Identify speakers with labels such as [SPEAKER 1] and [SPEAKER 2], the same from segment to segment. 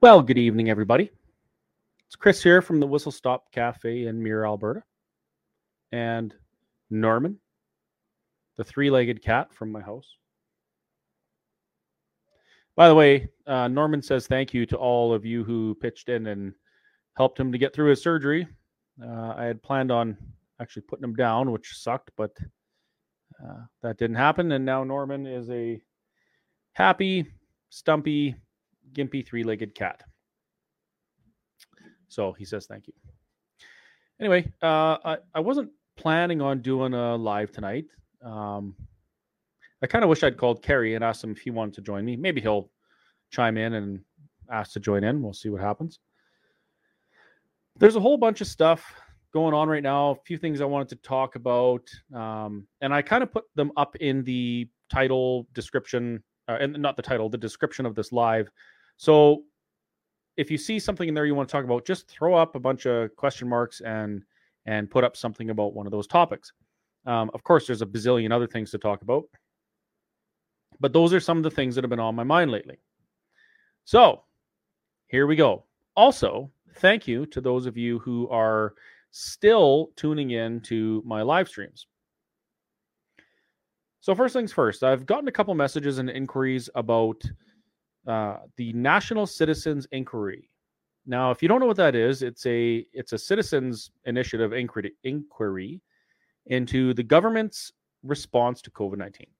[SPEAKER 1] Well, good evening, everybody. It's Chris here from the Whistle Stop Cafe in Mirror, Alberta. And Norman, the three legged cat from my house. By the way, uh, Norman says thank you to all of you who pitched in and helped him to get through his surgery. Uh, I had planned on actually putting him down, which sucked, but uh, that didn't happen. And now Norman is a happy, stumpy, gimpy three legged cat. So he says thank you. Anyway, uh, I, I wasn't planning on doing a live tonight. Um, I kind of wish I'd called Kerry and asked him if he wanted to join me. Maybe he'll chime in and ask to join in. We'll see what happens. There's a whole bunch of stuff going on right now. A few things I wanted to talk about, um, and I kind of put them up in the title description, uh, and not the title, the description of this live. So if you see something in there you want to talk about, just throw up a bunch of question marks and and put up something about one of those topics. Um, of course, there's a bazillion other things to talk about, but those are some of the things that have been on my mind lately. So here we go. Also, thank you to those of you who are still tuning in to my live streams. So, first things first, I've gotten a couple messages and inquiries about uh, the National Citizens Inquiry. Now, if you don't know what that is, it's a it's a citizens initiative inquiry, inquiry into the government's response to COVID nineteen.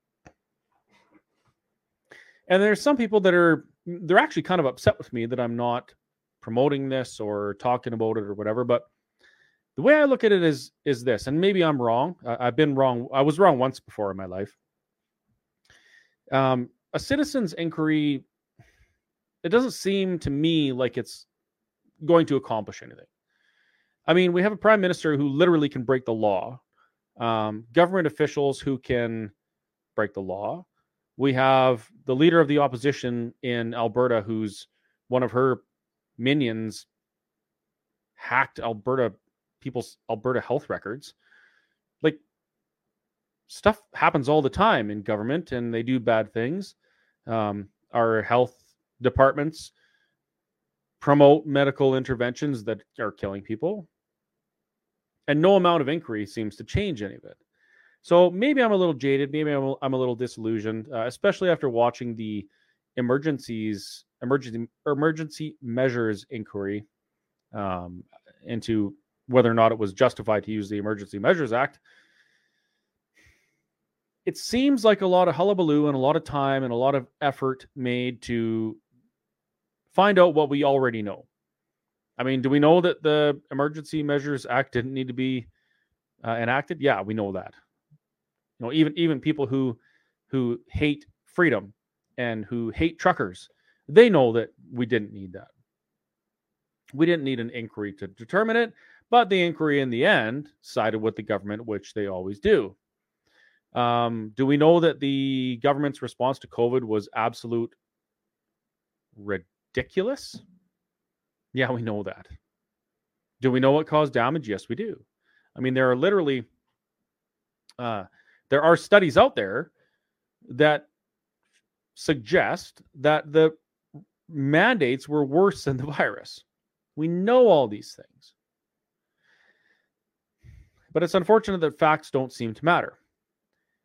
[SPEAKER 1] And there's some people that are they're actually kind of upset with me that I'm not promoting this or talking about it or whatever. But the way I look at it is is this, and maybe I'm wrong. I, have been wrong. I was wrong once before in my life. Um, a citizens inquiry it doesn't seem to me like it's going to accomplish anything. I mean, we have a prime minister who literally can break the law, um, government officials who can break the law. We have the leader of the opposition in Alberta, who's one of her minions hacked Alberta people's Alberta health records. Like stuff happens all the time in government, and they do bad things. Um, our health departments promote medical interventions that are killing people. And no amount of inquiry seems to change any of it. So maybe I'm a little jaded. Maybe I'm a, I'm a little disillusioned, uh, especially after watching the emergencies, emergency emergency measures inquiry um, into whether or not it was justified to use the Emergency Measures Act it seems like a lot of hullabaloo and a lot of time and a lot of effort made to find out what we already know. I mean, do we know that the Emergency Measures Act didn't need to be uh, enacted? Yeah, we know that. You know, even even people who who hate freedom and who hate truckers, they know that we didn't need that. We didn't need an inquiry to determine it, but the inquiry in the end sided with the government, which they always do. Um, do we know that the government's response to COVID was absolute ridiculous? Yeah, we know that. Do we know what caused damage? Yes, we do. I mean, there are literally uh, there are studies out there that suggest that the mandates were worse than the virus. We know all these things. But it's unfortunate that facts don't seem to matter.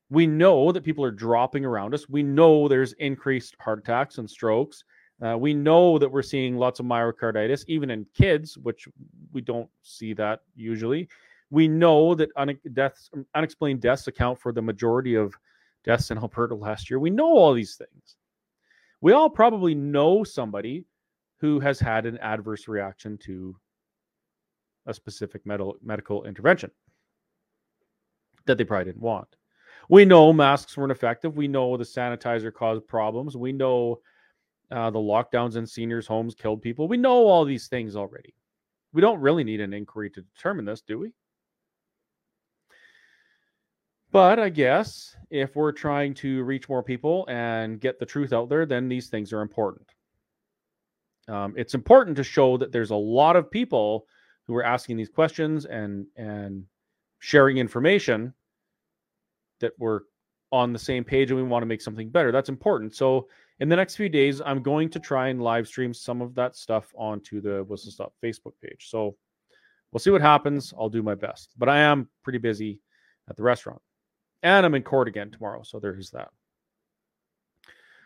[SPEAKER 1] We know that people are dropping around us. We know there's increased heart attacks and strokes uh, we know that we're seeing lots of myocarditis, even in kids, which we don't see that usually. We know that un- deaths, unexplained deaths account for the majority of deaths in Alberta last year. We know all these things. We all probably know somebody who has had an adverse reaction to a specific medical medical intervention that they probably didn't want. We know masks weren't effective. We know the sanitizer caused problems. We know uh, the lockdowns in seniors' homes killed people. We know all these things already. We don't really need an inquiry to determine this, do we? But I guess if we're trying to reach more people and get the truth out there, then these things are important. Um, it's important to show that there's a lot of people who are asking these questions and and sharing information that we're on the same page and we want to make something better. That's important. So in the next few days, I'm going to try and live stream some of that stuff onto the Whistle Stop Facebook page. So we'll see what happens. I'll do my best, but I am pretty busy at the restaurant, and I'm in court again tomorrow. So there's that.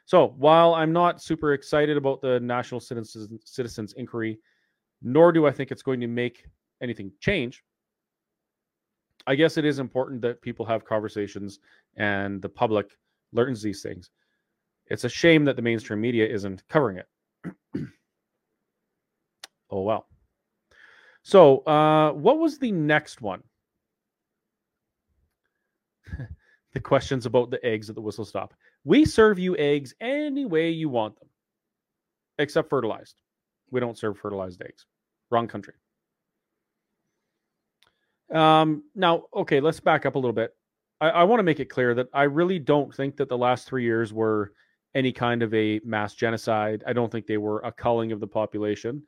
[SPEAKER 1] So while I'm not super excited about the National Citizens, Citizens Inquiry, nor do I think it's going to make anything change, I guess it is important that people have conversations and the public learns these things. It's a shame that the mainstream media isn't covering it. oh well. So, uh, what was the next one? the questions about the eggs at the whistle stop. We serve you eggs any way you want them, except fertilized. We don't serve fertilized eggs. Wrong country. Um, now, okay, let's back up a little bit. I, I want to make it clear that I really don't think that the last three years were any kind of a mass genocide. I don't think they were a culling of the population.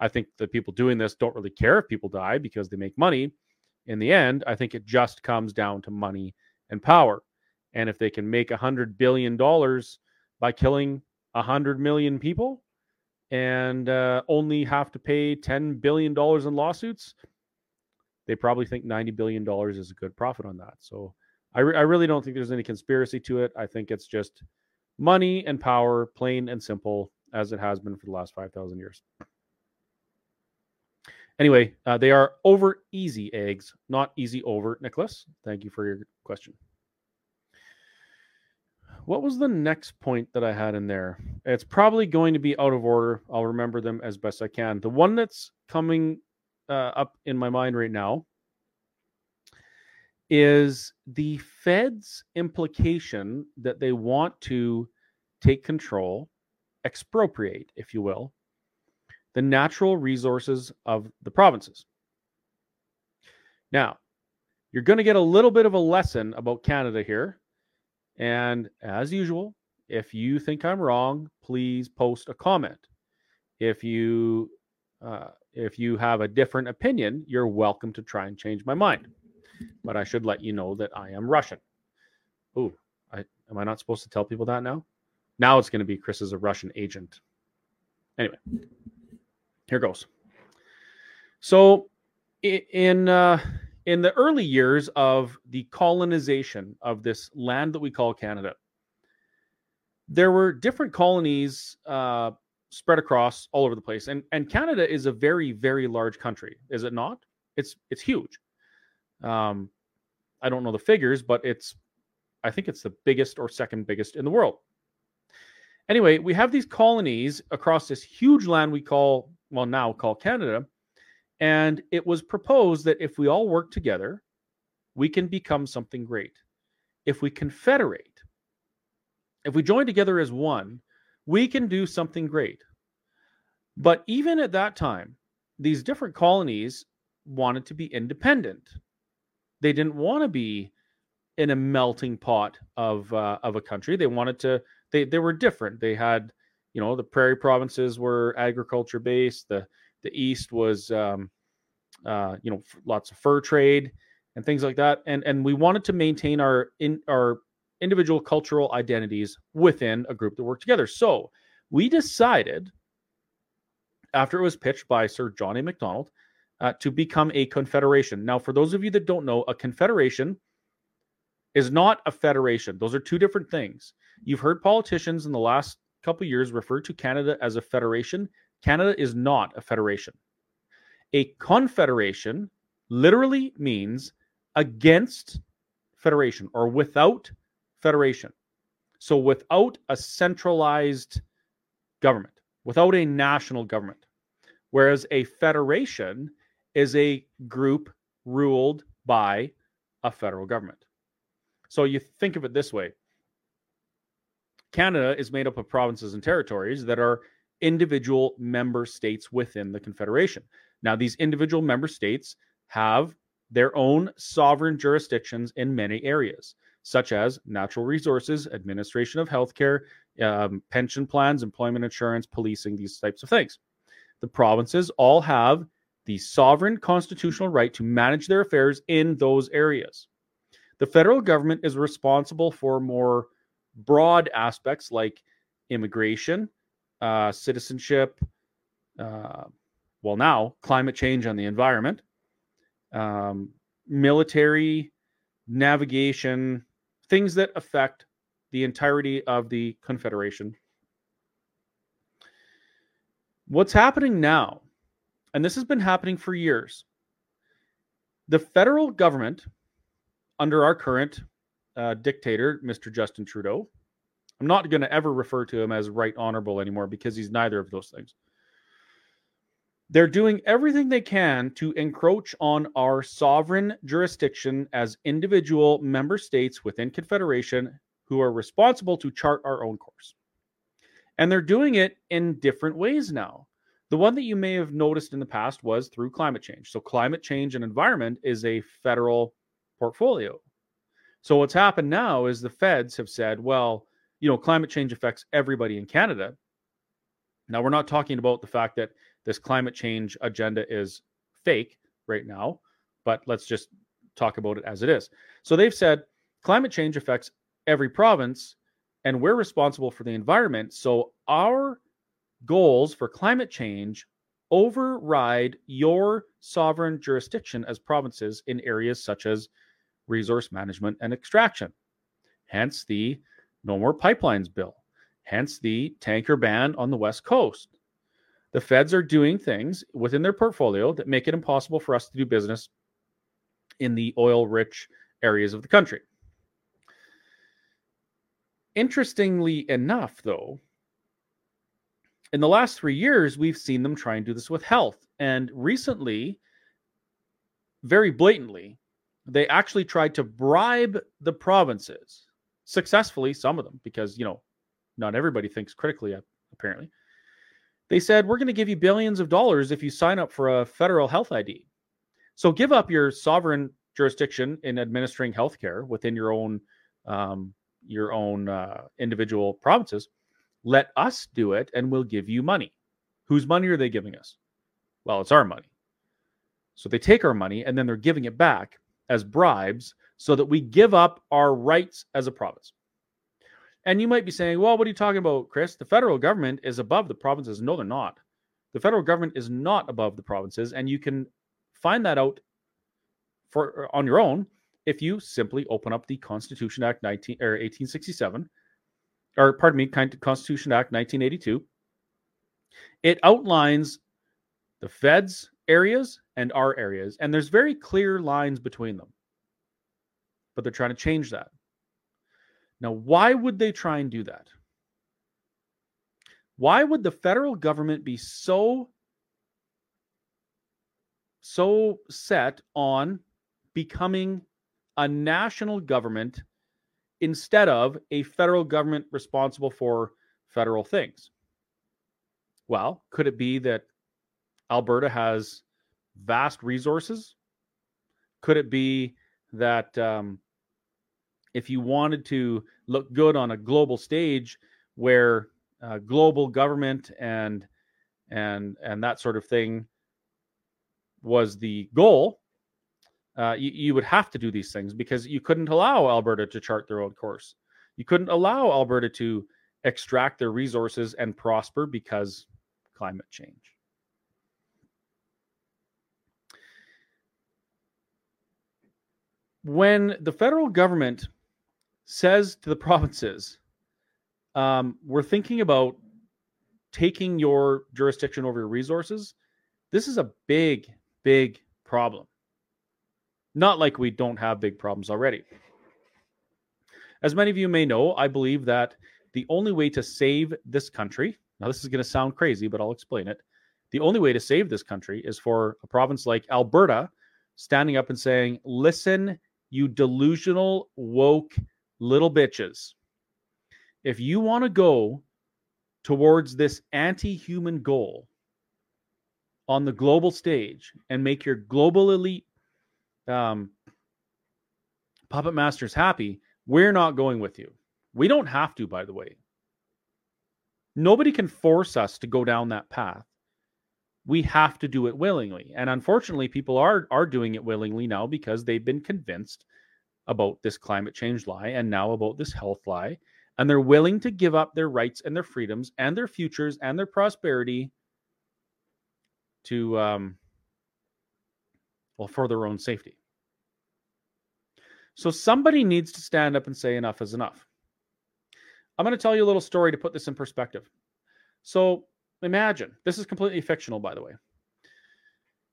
[SPEAKER 1] I think the people doing this don't really care if people die because they make money. In the end, I think it just comes down to money and power. And if they can make a hundred billion dollars by killing a hundred million people and uh, only have to pay ten billion dollars in lawsuits, they probably think ninety billion dollars is a good profit on that. So I, re- I really don't think there's any conspiracy to it. I think it's just money and power, plain and simple, as it has been for the last five thousand years. Anyway, uh, they are over easy eggs, not easy over. Nicholas, thank you for your question. What was the next point that I had in there? It's probably going to be out of order. I'll remember them as best I can. The one that's coming uh, up in my mind right now is the Fed's implication that they want to take control, expropriate, if you will, the natural resources of the provinces. Now, you're going to get a little bit of a lesson about Canada here and as usual, if you think I'm wrong, please post a comment. If you uh, if you have a different opinion, you're welcome to try and change my mind. But I should let you know that I am Russian. Oh, I am I not supposed to tell people that now? Now it's going to be Chris is a Russian agent. Anyway, here goes. So in uh, in the early years of the colonization of this land that we call Canada, there were different colonies uh, spread across all over the place, and and Canada is a very very large country, is it not? It's it's huge. Um, I don't know the figures, but it's I think it's the biggest or second biggest in the world. Anyway, we have these colonies across this huge land we call well now call Canada and it was proposed that if we all work together, we can become something great. If we confederate, if we join together as one, we can do something great. But even at that time, these different colonies wanted to be independent. They didn't want to be in a melting pot of uh, of a country. They wanted to. They they were different. They had, you know, the prairie provinces were agriculture based. The the East was, um, uh, you know, lots of fur trade and things like that. And and we wanted to maintain our in our individual cultural identities within a group that worked together. So we decided, after it was pitched by Sir John A. Macdonald, uh, to become a confederation. Now, for those of you that don't know, a confederation is not a federation. Those are two different things. You've heard politicians in the last couple years refer to Canada as a federation. Canada is not a federation. A confederation literally means against federation or without federation. So without a centralized government, without a national government. Whereas a federation is a group ruled by a federal government. So you think of it this way Canada is made up of provinces and territories that are individual member states within the Confederation. Now, these individual member states have their own sovereign jurisdictions in many areas, such as natural resources, administration of healthcare, um, pension plans, employment insurance, policing, these types of things. The provinces all have the sovereign constitutional right to manage their affairs in those areas. The federal government is responsible for more broad aspects like immigration, uh, citizenship, uh, well, now climate change and the environment, um, military, navigation, things that affect the entirety of the Confederation. What's happening now, and this has been happening for years, the federal government, under our current uh, dictator, Mr. Justin Trudeau, I'm not going to ever refer to him as right honorable anymore because he's neither of those things. They're doing everything they can to encroach on our sovereign jurisdiction as individual member states within Confederation who are responsible to chart our own course. And they're doing it in different ways now. The one that you may have noticed in the past was through climate change. So, climate change and environment is a federal portfolio. So, what's happened now is the feds have said, well, you know, climate change affects everybody in Canada. Now, we're not talking about the fact that this climate change agenda is fake right now, but let's just talk about it as it is. So, they've said climate change affects every province, and we're responsible for the environment. So, our goals for climate change override your sovereign jurisdiction as provinces in areas such as resource management and extraction. Hence the No More Pipelines bill. Hence the tanker ban on the West Coast. The feds are doing things within their portfolio that make it impossible for us to do business in the oil rich areas of the country. Interestingly enough, though, in the last three years, we've seen them try and do this with health. And recently, very blatantly, they actually tried to bribe the provinces successfully, some of them, because, you know, not everybody thinks critically, apparently. They said, We're going to give you billions of dollars if you sign up for a federal health ID. So give up your sovereign jurisdiction in administering healthcare within your own um, your own uh, individual provinces let us do it and we'll give you money. Whose money are they giving us? Well, it's our money. So they take our money and then they're giving it back as bribes so that we give up our rights as a province. And you might be saying, well, what are you talking about, Chris? The federal government is above the provinces. No, they're not. The federal government is not above the provinces. And you can find that out for uh, on your own if you simply open up the Constitution Act 19 or 1867 or pardon me, Constitution Act 1982. It outlines the feds areas and our areas, and there's very clear lines between them. But they're trying to change that. Now, why would they try and do that? Why would the federal government be so so set on becoming a national government instead of a federal government responsible for federal things. Well, could it be that Alberta has vast resources? Could it be that um, if you wanted to look good on a global stage where uh, global government and and and that sort of thing was the goal, uh, you, you would have to do these things because you couldn't allow Alberta to chart their own course. You couldn't allow Alberta to extract their resources and prosper because climate change. When the federal government says to the provinces, um, we're thinking about taking your jurisdiction over your resources, this is a big, big problem. Not like we don't have big problems already. As many of you may know, I believe that the only way to save this country, now this is going to sound crazy, but I'll explain it. The only way to save this country is for a province like Alberta standing up and saying, listen, you delusional, woke little bitches. If you want to go towards this anti human goal on the global stage and make your global elite um, Puppet Master's happy, we're not going with you. We don't have to, by the way. Nobody can force us to go down that path. We have to do it willingly. And unfortunately, people are are doing it willingly now because they've been convinced about this climate change lie and now about this health lie. and they're willing to give up their rights and their freedoms and their futures and their prosperity to um well for their own safety. So somebody needs to stand up and say enough is enough. I'm going to tell you a little story to put this in perspective. So imagine this is completely fictional by the way.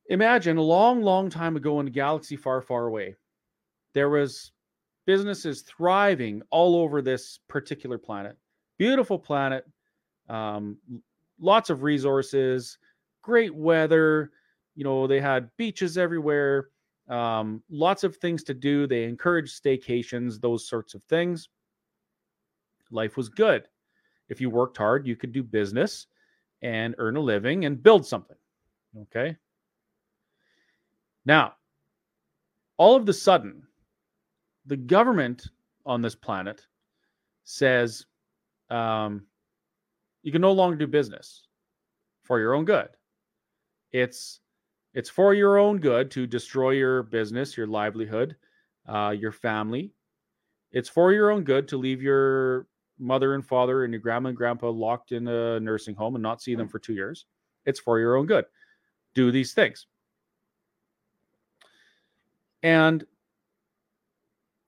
[SPEAKER 1] Imagine a long long time ago in a galaxy far far away there was businesses thriving all over this particular planet. Beautiful planet, um, lots of resources, great weather. You know, they had beaches everywhere, um, lots of things to do. They encouraged staycations, those sorts of things. Life was good. If you worked hard, you could do business and earn a living and build something. Okay. Now, all of the sudden, the government on this planet says um, you can no longer do business for your own good. It's it's for your own good to destroy your business, your livelihood, uh, your family. It's for your own good to leave your mother and father and your grandma and grandpa locked in a nursing home and not see them for two years. It's for your own good. Do these things. And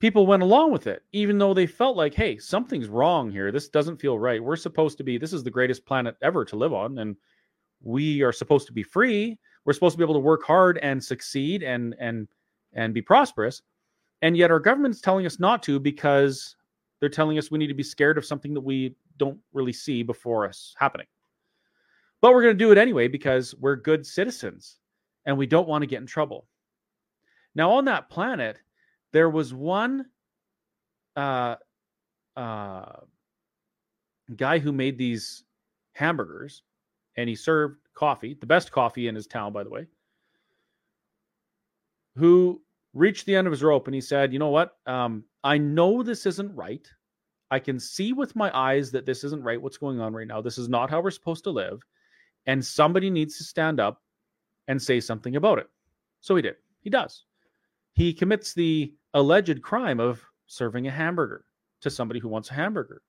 [SPEAKER 1] people went along with it, even though they felt like, hey, something's wrong here. This doesn't feel right. We're supposed to be, this is the greatest planet ever to live on. And we are supposed to be free. We're supposed to be able to work hard and succeed and and and be prosperous. And yet our government's telling us not to because they're telling us we need to be scared of something that we don't really see before us happening. But we're going to do it anyway because we're good citizens and we don't want to get in trouble. Now, on that planet, there was one uh, uh, guy who made these hamburgers and he served coffee, the best coffee in his town, by the way, who reached the end of his rope and he said, You know what? Um, I know this isn't right. I can see with my eyes that this isn't right. What's going on right now? This is not how we're supposed to live. And somebody needs to stand up and say something about it. So he did. He does. He commits the alleged crime of serving a hamburger to somebody who wants a hamburger.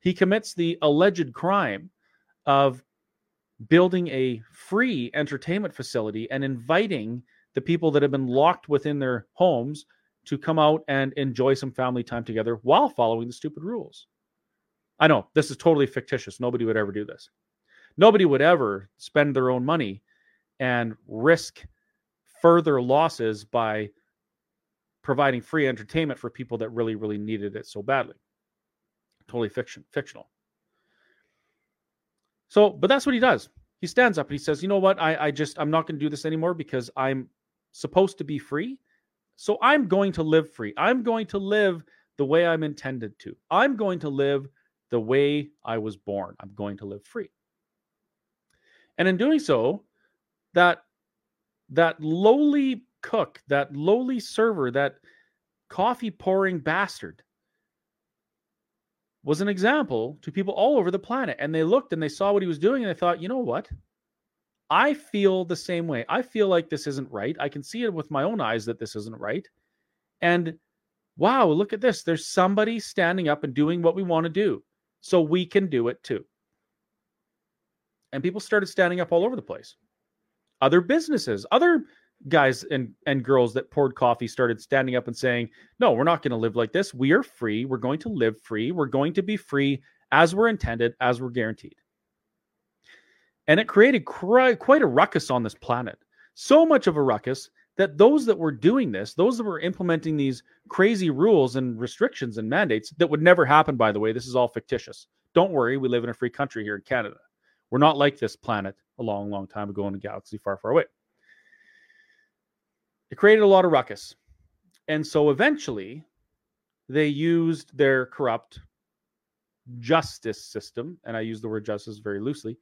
[SPEAKER 1] He commits the alleged crime of building a free entertainment facility and inviting the people that have been locked within their homes to come out and enjoy some family time together while following the stupid rules. I know this is totally fictitious. Nobody would ever do this. Nobody would ever spend their own money and risk further losses by providing free entertainment for people that really, really needed it so badly. Totally fiction, fictional. So, but that's what he does. He stands up and he says, you know what? I, I just, I'm not going to do this anymore because I'm supposed to be free. So I'm going to live free. I'm going to live the way I'm intended to. I'm going to live the way I was born. I'm going to live free. And in doing so, that that lowly cook, that lowly server, that coffee pouring bastard was an example to people all over the planet. And they looked and they saw what he was doing and they thought, you know what? I feel the same way. I feel like this isn't right. I can see it with my own eyes that this isn't right. And wow, look at this. There's somebody standing up and doing what we want to do. So we can do it too. And people started standing up all over the place. Other businesses, other guys and and girls that poured coffee started standing up and saying, "No, we're not going to live like this. We are free. We're going to live free. We're going to be free as we're intended, as we're guaranteed." And it created quite a ruckus on this planet. So much of a ruckus that those that were doing this, those that were implementing these crazy rules and restrictions and mandates that would never happen, by the way, this is all fictitious. Don't worry, we live in a free country here in Canada. We're not like this planet a long, long time ago in a galaxy far, far away. It created a lot of ruckus. And so eventually they used their corrupt justice system, and I use the word justice very loosely,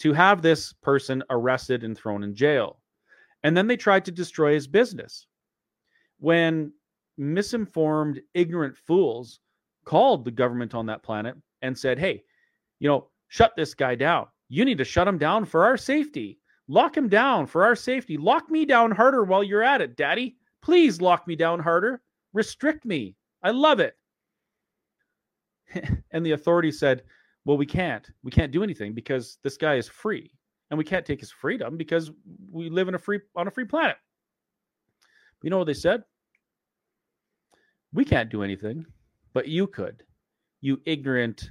[SPEAKER 1] to have this person arrested and thrown in jail. And then they tried to destroy his business. When misinformed, ignorant fools called the government on that planet and said, hey, you know, shut this guy down. You need to shut him down for our safety. Lock him down for our safety. Lock me down harder while you're at it, Daddy. Please lock me down harder. Restrict me. I love it. and the authorities said, well, we can't. We can't do anything because this guy is free. And we can't take his freedom because we live in a free on a free planet. But you know what they said? We can't do anything, but you could. You ignorant,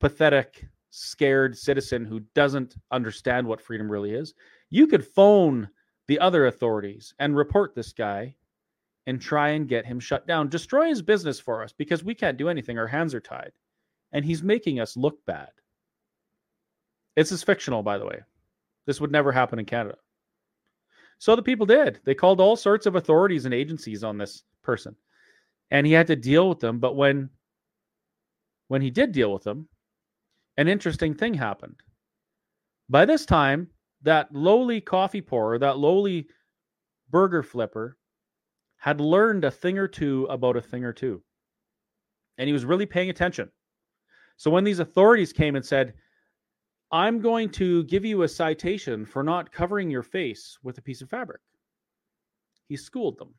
[SPEAKER 1] pathetic, scared citizen who doesn't understand what freedom really is. You could phone the other authorities and report this guy and try and get him shut down. Destroy his business for us because we can't do anything. Our hands are tied. And he's making us look bad. This is fictional, by the way. This would never happen in Canada. So the people did. They called all sorts of authorities and agencies on this person. And he had to deal with them. But when when he did deal with them, an interesting thing happened. By this time, that lowly coffee pourer, that lowly burger flipper, had learned a thing or two about a thing or two. And he was really paying attention. So when these authorities came and said, I'm going to give you a citation for not covering your face with a piece of fabric, he schooled them.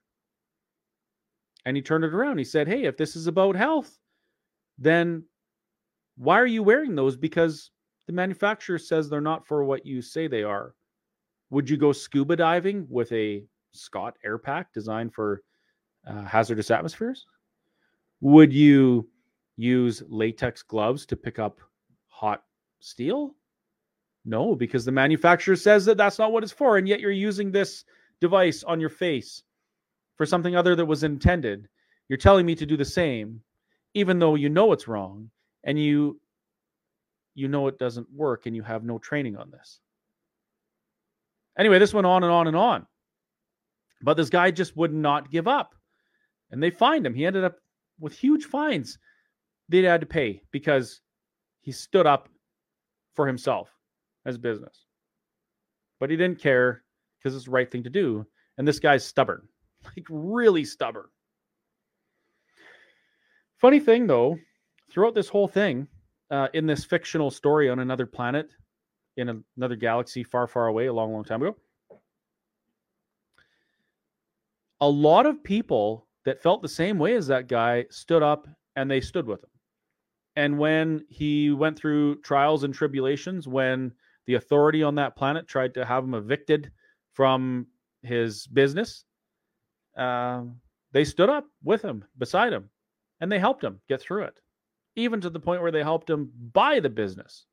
[SPEAKER 1] And he turned it around. He said, Hey, if this is about health, then why are you wearing those? Because the manufacturer says they're not for what you say they are. Would you go scuba diving with a Scott Air Pack designed for uh, hazardous atmospheres? Would you use latex gloves to pick up hot steel? No, because the manufacturer says that that's not what it's for. And yet you're using this device on your face for something other that was intended. You're telling me to do the same, even though you know it's wrong and you you know it doesn't work and you have no training on this. Anyway, this went on and on and on. But this guy just would not give up. And they fined him. He ended up with huge fines they had to pay because he stood up for himself as business. But he didn't care because it's the right thing to do. And this guy's stubborn, like really stubborn. Funny thing though, throughout this whole thing, uh, in this fictional story on another planet, in another galaxy far, far away, a long, long time ago, a lot of people that felt the same way as that guy stood up and they stood with him. And when he went through trials and tribulations, when the authority on that planet tried to have him evicted from his business, uh, they stood up with him, beside him, and they helped him get through it, even to the point where they helped him buy the business.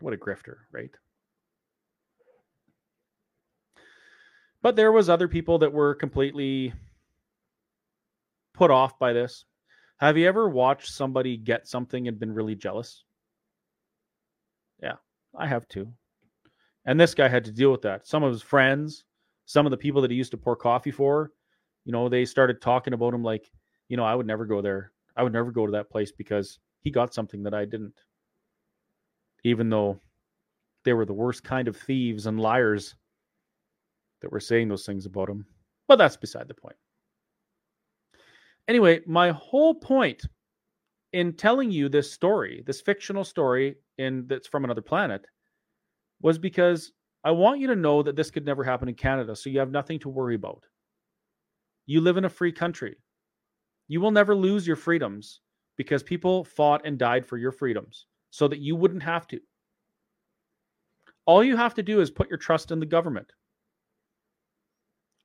[SPEAKER 1] What a grifter, right? But there was other people that were completely put off by this. Have you ever watched somebody get something and been really jealous? Yeah, I have too. And this guy had to deal with that. Some of his friends, some of the people that he used to pour coffee for, you know, they started talking about him like, you know, I would never go there. I would never go to that place because he got something that I didn't. Even though they were the worst kind of thieves and liars that were saying those things about him. But that's beside the point. Anyway, my whole point in telling you this story, this fictional story in that's from another planet, was because I want you to know that this could never happen in Canada, so you have nothing to worry about. You live in a free country. You will never lose your freedoms because people fought and died for your freedoms so that you wouldn't have to. All you have to do is put your trust in the government.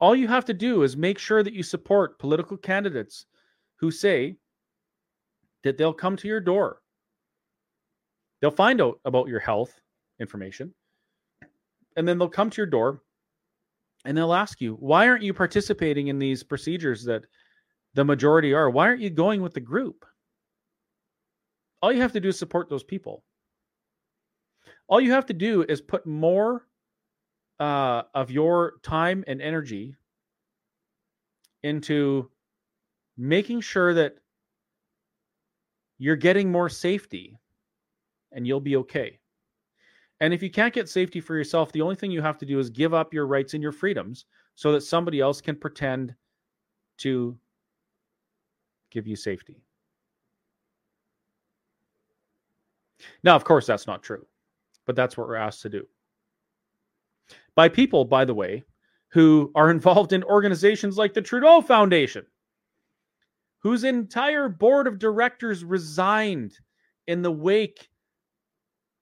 [SPEAKER 1] All you have to do is make sure that you support political candidates who say that they'll come to your door. They'll find out about your health information, and then they'll come to your door and they'll ask you, why aren't you participating in these procedures that the majority are? Why aren't you going with the group? All you have to do is support those people. All you have to do is put more uh, of your time and energy into making sure that you're getting more safety and you'll be okay. And if you can't get safety for yourself, the only thing you have to do is give up your rights and your freedoms so that somebody else can pretend to give you safety. Now, of course, that's not true, but that's what we're asked to do by people, by the way, who are involved in organizations like the Trudeau Foundation. whose entire board of directors resigned in the wake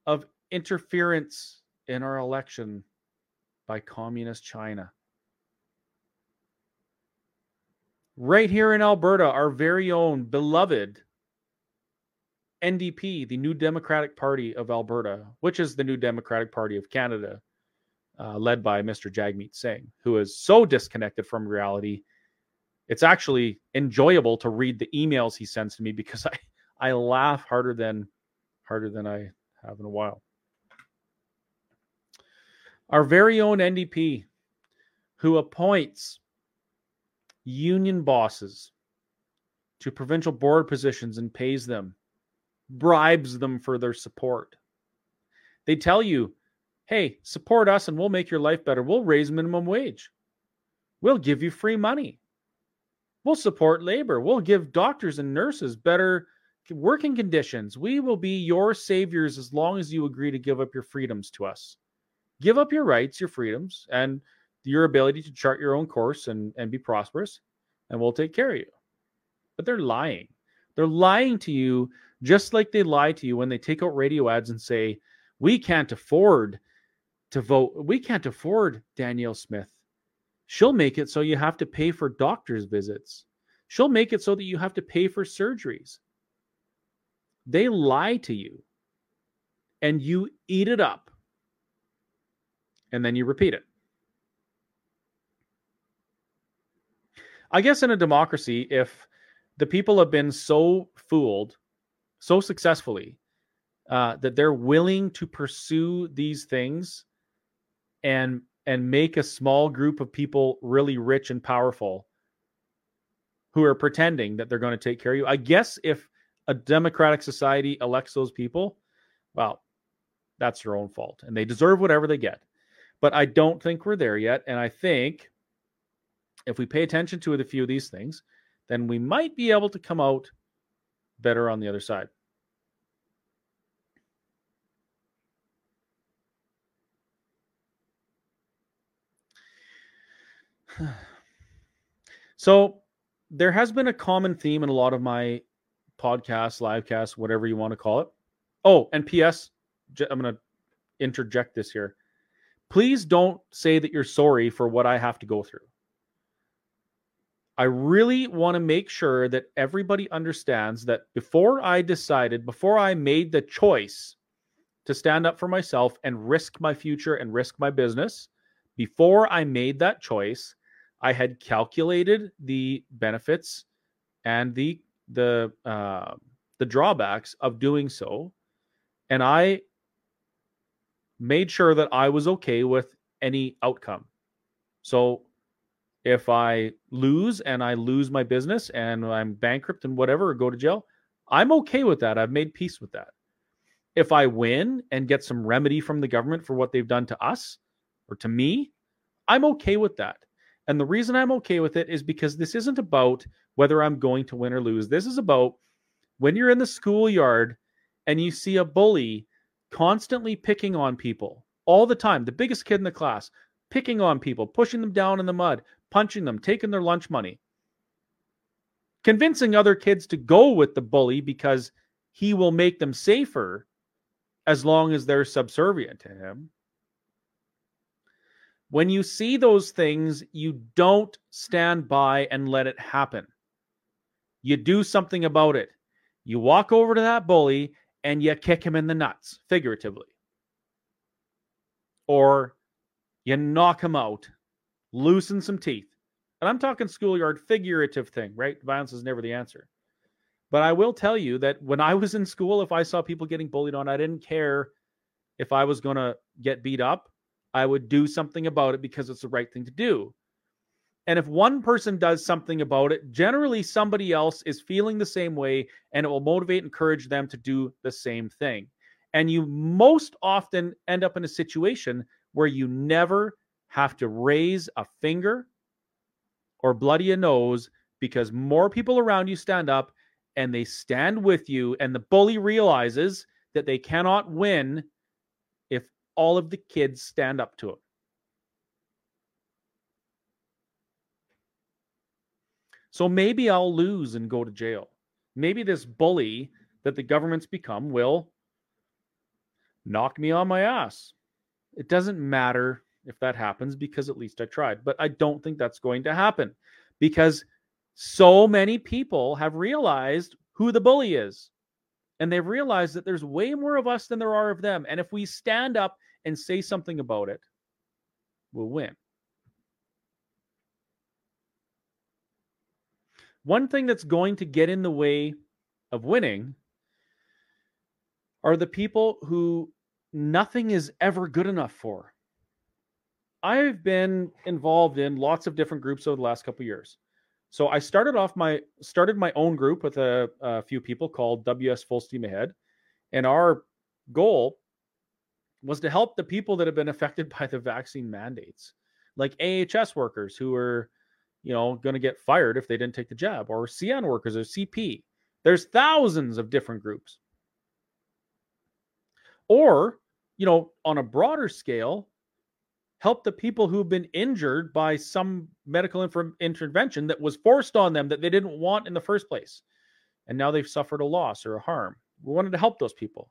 [SPEAKER 1] of interference in our election by communist China. Right here in Alberta, our very own beloved NDP, the New Democratic Party of Alberta, which is the New Democratic Party of Canada, uh, led by Mr. Jagmeet Singh, who is so disconnected from reality. It's actually enjoyable to read the emails he sends to me because I, I laugh harder than harder than I have in a while. Our very own NDP, who appoints union bosses to provincial board positions and pays them, bribes them for their support. They tell you, hey, support us and we'll make your life better. We'll raise minimum wage. We'll give you free money. We'll support labor. We'll give doctors and nurses better working conditions. We will be your saviors as long as you agree to give up your freedoms to us. Give up your rights, your freedoms, and your ability to chart your own course and, and be prosperous, and we'll take care of you. But they're lying. They're lying to you just like they lie to you when they take out radio ads and say, We can't afford to vote. We can't afford Danielle Smith. She'll make it so you have to pay for doctor's visits. She'll make it so that you have to pay for surgeries. They lie to you and you eat it up and then you repeat it. I guess in a democracy, if the people have been so fooled so successfully uh, that they're willing to pursue these things and and make a small group of people really rich and powerful who are pretending that they're going to take care of you. I guess if a democratic society elects those people, well, that's their own fault and they deserve whatever they get. But I don't think we're there yet. And I think if we pay attention to a few of these things, then we might be able to come out better on the other side. so there has been a common theme in a lot of my podcasts, live casts, whatever you want to call it. Oh, and PS, I'm going to interject this here. Please don't say that you're sorry for what I have to go through. I really want to make sure that everybody understands that before I decided, before I made the choice to stand up for myself and risk my future and risk my business, before I made that choice, I had calculated the benefits and the the uh, the drawbacks of doing so, and I made sure that I was okay with any outcome. So if I lose and I lose my business and I'm bankrupt and whatever or go to jail, I'm okay with that. I've made peace with that. If I win and get some remedy from the government for what they've done to us or to me, I'm okay with that. And the reason I'm okay with it is because this isn't about whether I'm going to win or lose. This is about when you're in the schoolyard and you see a bully constantly picking on people all the time, the biggest kid in the class, picking on people, pushing them down in the mud, punching them, taking their lunch money, convincing other kids to go with the bully because he will make them safer as long as they're subservient to him. When you see those things, you don't stand by and let it happen. You do something about it. You walk over to that bully and you kick him in the nuts, figuratively. Or you knock him out, loosen some teeth. And I'm talking schoolyard figurative thing, right? Violence is never the answer. But I will tell you that when I was in school, if I saw people getting bullied on, I didn't care if I was going to get beat up. I would do something about it because it's the right thing to do. And if one person does something about it, generally somebody else is feeling the same way and it will motivate and encourage them to do the same thing. And you most often end up in a situation where you never have to raise a finger or bloody a nose because more people around you stand up and they stand with you. And the bully realizes that they cannot win if all of the kids stand up to him. So maybe I'll lose and go to jail. Maybe this bully that the government's become will knock me on my ass. It doesn't matter if that happens because at least I tried. But I don't think that's going to happen because so many people have realized who the bully is. And they've realized that there's way more of us than there are of them. And if we stand up and say something about it, we'll win. One thing that's going to get in the way of winning are the people who nothing is ever good enough for. I've been involved in lots of different groups over the last couple years. So I started off my started my own group with a, a few people called WS Full Steam Ahead, and our goal was to help the people that have been affected by the vaccine mandates, like AHS workers who are, you know, going to get fired if they didn't take the jab, or CN workers or CP. There's thousands of different groups. Or, you know, on a broader scale, help the people who've been injured by some medical inf- intervention that was forced on them that they didn't want in the first place. And now they've suffered a loss or a harm. We wanted to help those people.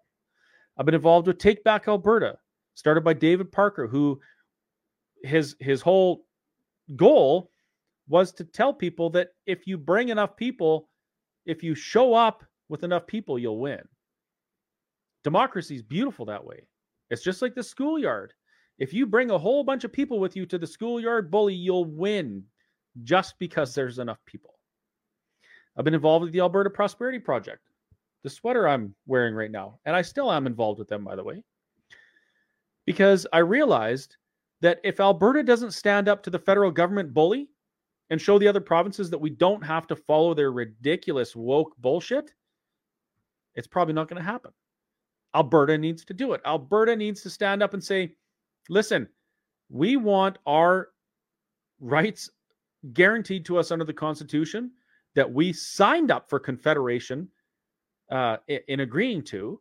[SPEAKER 1] I've been involved with Take Back Alberta, started by David Parker, who his his whole goal was to tell people that if you bring enough people, if you show up with enough people, you'll win. Democracy is beautiful that way. It's just like the schoolyard. If you bring a whole bunch of people with you to the schoolyard bully, you'll win just because there's enough people. I've been involved with the Alberta Prosperity Project, the sweater I'm wearing right now, and I still am involved with them, by the way, because I realized that if Alberta doesn't stand up to the federal government bully and show the other provinces that we don't have to follow their ridiculous woke bullshit, it's probably not going to happen. Alberta needs to do it. Alberta needs to stand up and say, listen, we want our rights guaranteed to us under the Constitution that we signed up for Confederation uh, in agreeing to.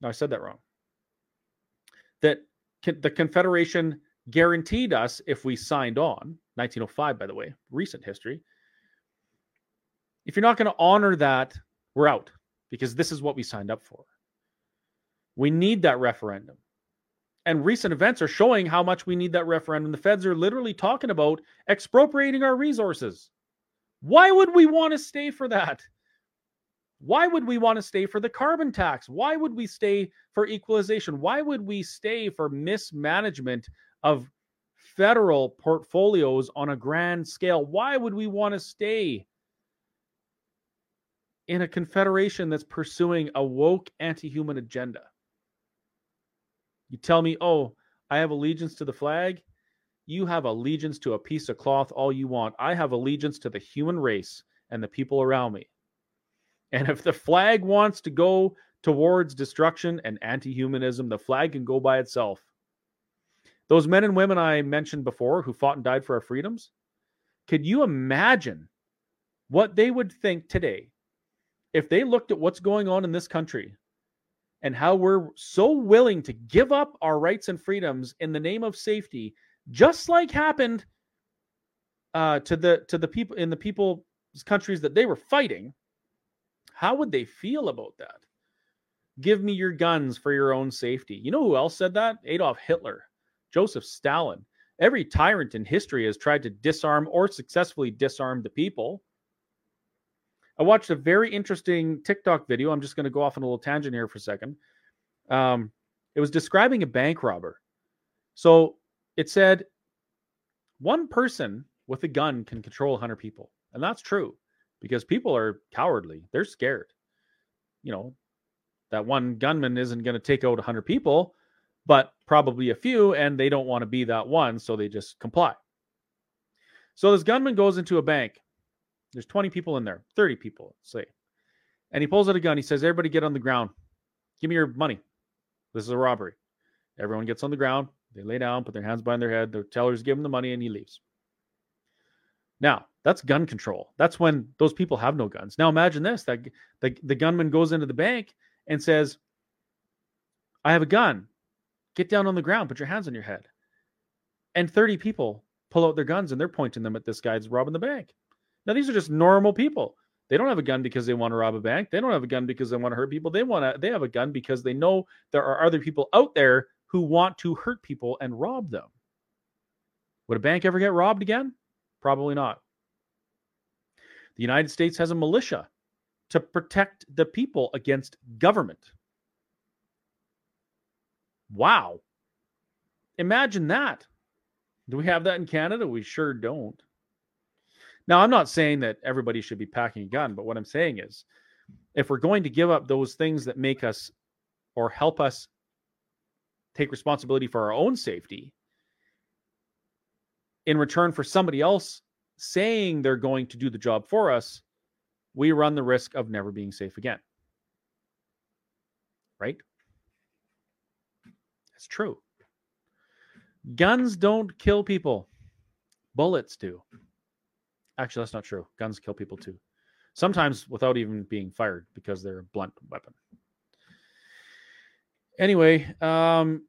[SPEAKER 1] No, I said that wrong. That the Confederation guaranteed us if we signed on, 1905, by the way, recent history. If you're not going to honor that, we're out because this is what we signed up for. We need that referendum and recent events are showing how much we need that referendum. The feds are literally talking about expropriating our resources. Why would we want to stay for that? Why would we want to stay for the carbon tax? Why would we stay for equalization? Why would we stay for mismanagement of federal portfolios on a grand scale? Why would we want to stay in a confederation that's pursuing a woke anti human agenda? You tell me, oh, I have allegiance to the flag. You have allegiance to a piece of cloth all you want. I have allegiance to the human race and the people around me. And if the flag wants to go towards destruction and anti humanism, the flag can go by itself. Those men and women I mentioned before who fought and died for our freedoms, could you imagine what they would think today if they looked at what's going on in this country and how we're so willing to give up our rights and freedoms in the name of safety, just like happened uh, to the to the people in the people's countries that they were fighting. How would they feel about that? Give me your guns for your own safety. You know who else said that? Adolf Hitler, Joseph Stalin. Every tyrant in history has tried to disarm or successfully disarm the people. I watched a very interesting TikTok video. I'm just going to go off on a little tangent here for a second. Um, it was describing a bank robber. So it said one person with a gun can control 100 people. And that's true because people are cowardly. They're scared. You know, that one gunman isn't going to take out 100 people, but probably a few, and they don't want to be that one. So they just comply. So this gunman goes into a bank there's 20 people in there, 30 people, say. And he pulls out a gun. He says, Everybody get on the ground. Give me your money. This is a robbery. Everyone gets on the ground. They lay down, put their hands behind their head. The tellers give him the money and he leaves. Now, that's gun control. That's when those people have no guns. Now imagine this that the, the gunman goes into the bank and says, I have a gun. Get down on the ground, put your hands on your head. And 30 people pull out their guns and they're pointing them at this guy that's robbing the bank. Now, these are just normal people. They don't have a gun because they want to rob a bank. They don't have a gun because they want to hurt people. They want to they have a gun because they know there are other people out there who want to hurt people and rob them. Would a bank ever get robbed again? Probably not. The United States has a militia to protect the people against government. Wow. Imagine that. Do we have that in Canada? We sure don't. Now, I'm not saying that everybody should be packing a gun, but what I'm saying is if we're going to give up those things that make us or help us take responsibility for our own safety in return for somebody else saying they're going to do the job for us, we run the risk of never being safe again. Right? It's true. Guns don't kill people, bullets do. Actually, that's not true. Guns kill people too. Sometimes without even being fired because they're a blunt weapon. Anyway, um,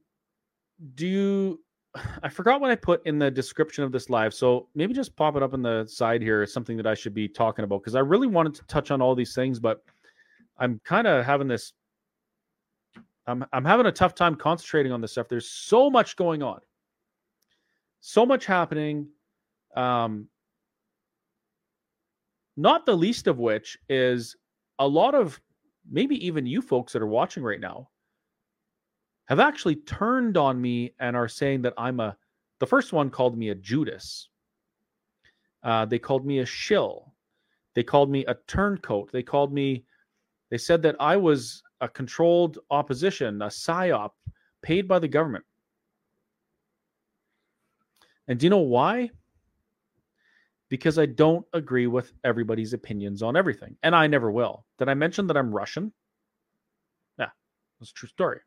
[SPEAKER 1] do you I forgot what I put in the description of this live. So maybe just pop it up in the side here. Something that I should be talking about because I really wanted to touch on all these things, but I'm kind of having this. I'm I'm having a tough time concentrating on this stuff. There's so much going on, so much happening. Um, not the least of which is a lot of maybe even you folks that are watching right now have actually turned on me and are saying that I'm a. The first one called me a Judas. Uh, they called me a shill. They called me a turncoat. They called me. They said that I was a controlled opposition, a psyop, paid by the government. And do you know why? Because I don't agree with everybody's opinions on everything, and I never will. Did I mention that I'm Russian? Yeah, that's a true story.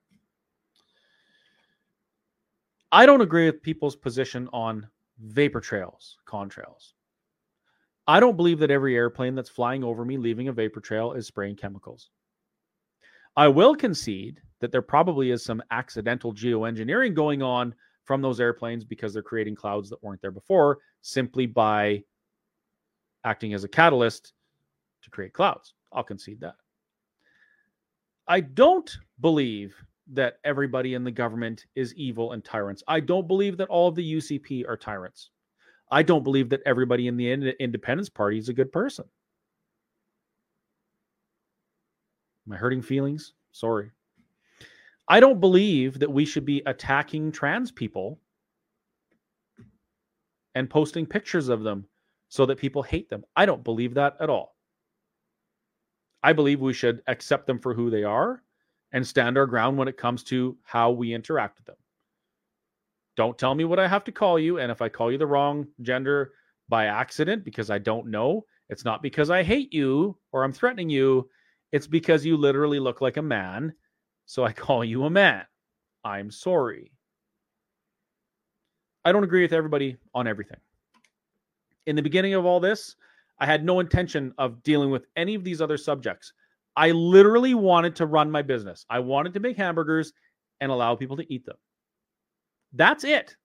[SPEAKER 1] I don't agree with people's position on vapor trails, contrails. I don't believe that every airplane that's flying over me leaving a vapor trail is spraying chemicals. I will concede that there probably is some accidental geoengineering going on from those airplanes because they're creating clouds that weren't there before simply by acting as a catalyst to create clouds. I'll concede that. I don't believe that everybody in the government is evil and tyrants. I don't believe that all of the UCP are tyrants. I don't believe that everybody in the Independence Party is a good person. Am I hurting feelings? Sorry. I don't believe that we should be attacking trans people and posting pictures of them so that people hate them. I don't believe that at all. I believe we should accept them for who they are and stand our ground when it comes to how we interact with them. Don't tell me what I have to call you. And if I call you the wrong gender by accident because I don't know, it's not because I hate you or I'm threatening you. It's because you literally look like a man. So I call you a man. I'm sorry. I don't agree with everybody on everything. In the beginning of all this, I had no intention of dealing with any of these other subjects. I literally wanted to run my business. I wanted to make hamburgers and allow people to eat them. That's it.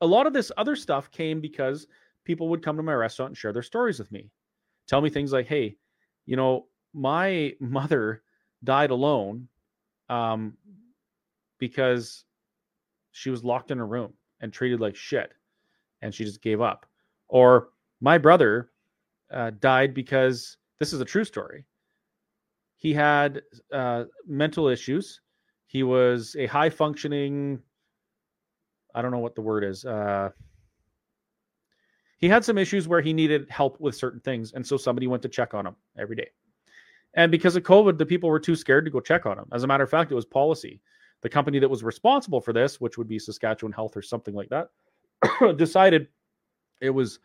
[SPEAKER 1] A lot of this other stuff came because people would come to my restaurant and share their stories with me. Tell me things like, hey, you know, my mother died alone um, because she was locked in a room and treated like shit and she just gave up. Or my brother uh, died because this is a true story. He had uh, mental issues. He was a high functioning, I don't know what the word is. Uh, he had some issues where he needed help with certain things. And so somebody went to check on him every day. And because of COVID, the people were too scared to go check on him. As a matter of fact, it was policy. The company that was responsible for this, which would be Saskatchewan Health or something like that, decided it was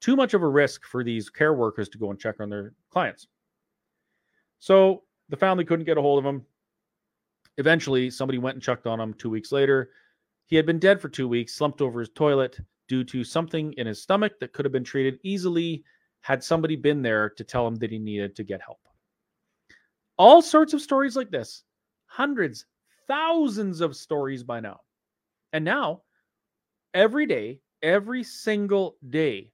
[SPEAKER 1] too much of a risk for these care workers to go and check on their clients. So the family couldn't get a hold of him. Eventually, somebody went and checked on him two weeks later. He had been dead for two weeks, slumped over his toilet due to something in his stomach that could have been treated easily had somebody been there to tell him that he needed to get help. All sorts of stories like this, hundreds, thousands of stories by now. And now, every day, every single day,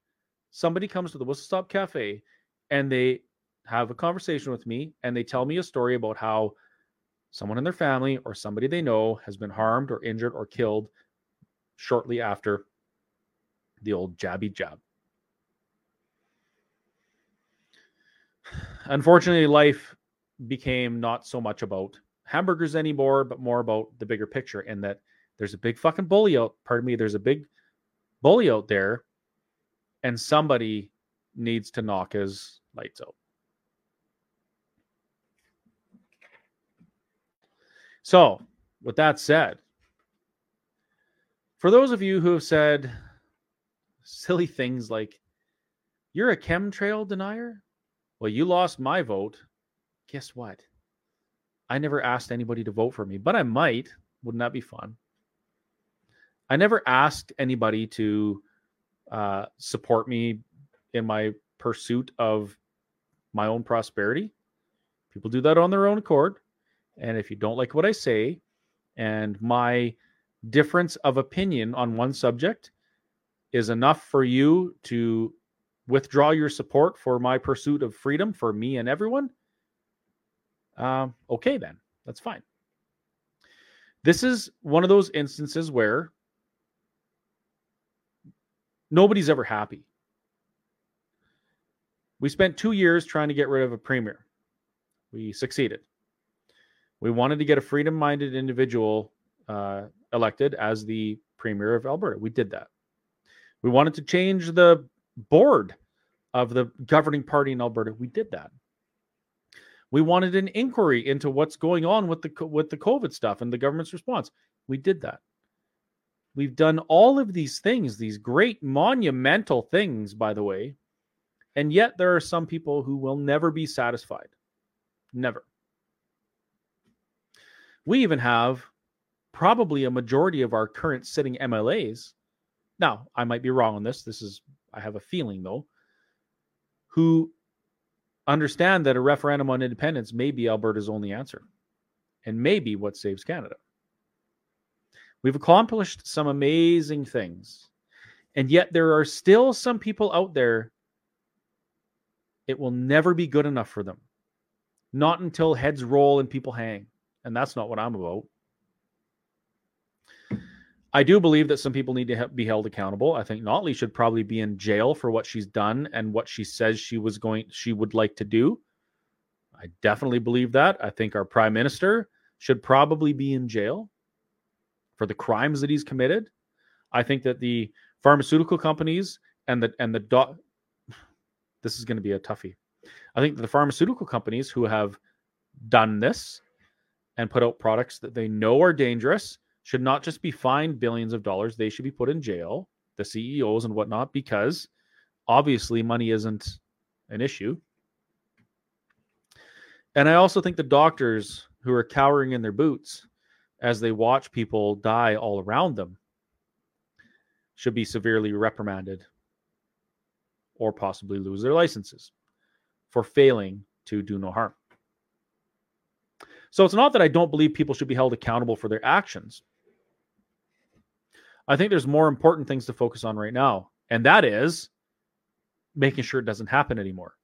[SPEAKER 1] somebody comes to the Whistle Stop Cafe and they have a conversation with me and they tell me a story about how someone in their family or somebody they know has been harmed or injured or killed shortly after the old jabby jab. Unfortunately, life became not so much about hamburgers anymore, but more about the bigger picture. And that there's a big fucking bully out. Pardon me. There's a big bully out there, and somebody needs to knock his lights out. So, with that said, for those of you who have said silly things like, you're a chemtrail denier? Well, you lost my vote. Guess what? I never asked anybody to vote for me, but I might. Wouldn't that be fun? I never asked anybody to uh, support me in my pursuit of my own prosperity. People do that on their own accord. And if you don't like what I say and my difference of opinion on one subject is enough for you to withdraw your support for my pursuit of freedom for me and everyone, um, okay, then that's fine. This is one of those instances where nobody's ever happy. We spent two years trying to get rid of a premier. We succeeded. We wanted to get a freedom minded individual uh, elected as the premier of Alberta. We did that. We wanted to change the board of the governing party in Alberta. We did that. We wanted an inquiry into what's going on with the with the COVID stuff and the government's response. We did that. We've done all of these things, these great monumental things, by the way, and yet there are some people who will never be satisfied. Never. We even have probably a majority of our current sitting MLAs. Now, I might be wrong on this. This is, I have a feeling though, who understand that a referendum on independence may be Alberta's only answer and maybe what saves Canada. We've accomplished some amazing things. And yet there are still some people out there, it will never be good enough for them. Not until heads roll and people hang. And that's not what I'm about. I do believe that some people need to be held accountable. I think Notley should probably be in jail for what she's done and what she says she was going she would like to do. I definitely believe that. I think our prime minister should probably be in jail for the crimes that he's committed. I think that the pharmaceutical companies and the and the do- this is going to be a toughie. I think the pharmaceutical companies who have done this and put out products that they know are dangerous should not just be fined billions of dollars, they should be put in jail, the CEOs and whatnot, because obviously money isn't an issue. And I also think the doctors who are cowering in their boots as they watch people die all around them should be severely reprimanded or possibly lose their licenses for failing to do no harm. So it's not that I don't believe people should be held accountable for their actions. I think there's more important things to focus on right now, and that is making sure it doesn't happen anymore.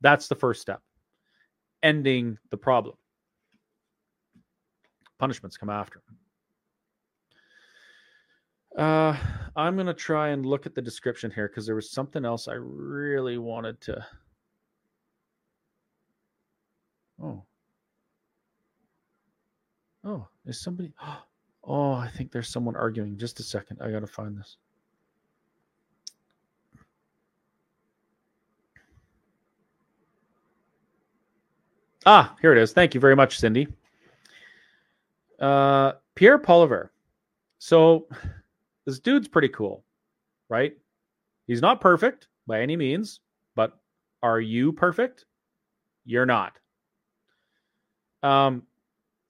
[SPEAKER 1] That's the first step. Ending the problem. Punishments come after. Uh, I'm going to try and look at the description here because there was something else I really wanted to. Oh. Oh, is somebody. Oh, I think there's someone arguing. Just a second. I got to find this. Ah, here it is. Thank you very much, Cindy. Uh, Pierre Poilievre. So this dude's pretty cool, right? He's not perfect by any means, but are you perfect? You're not. Um,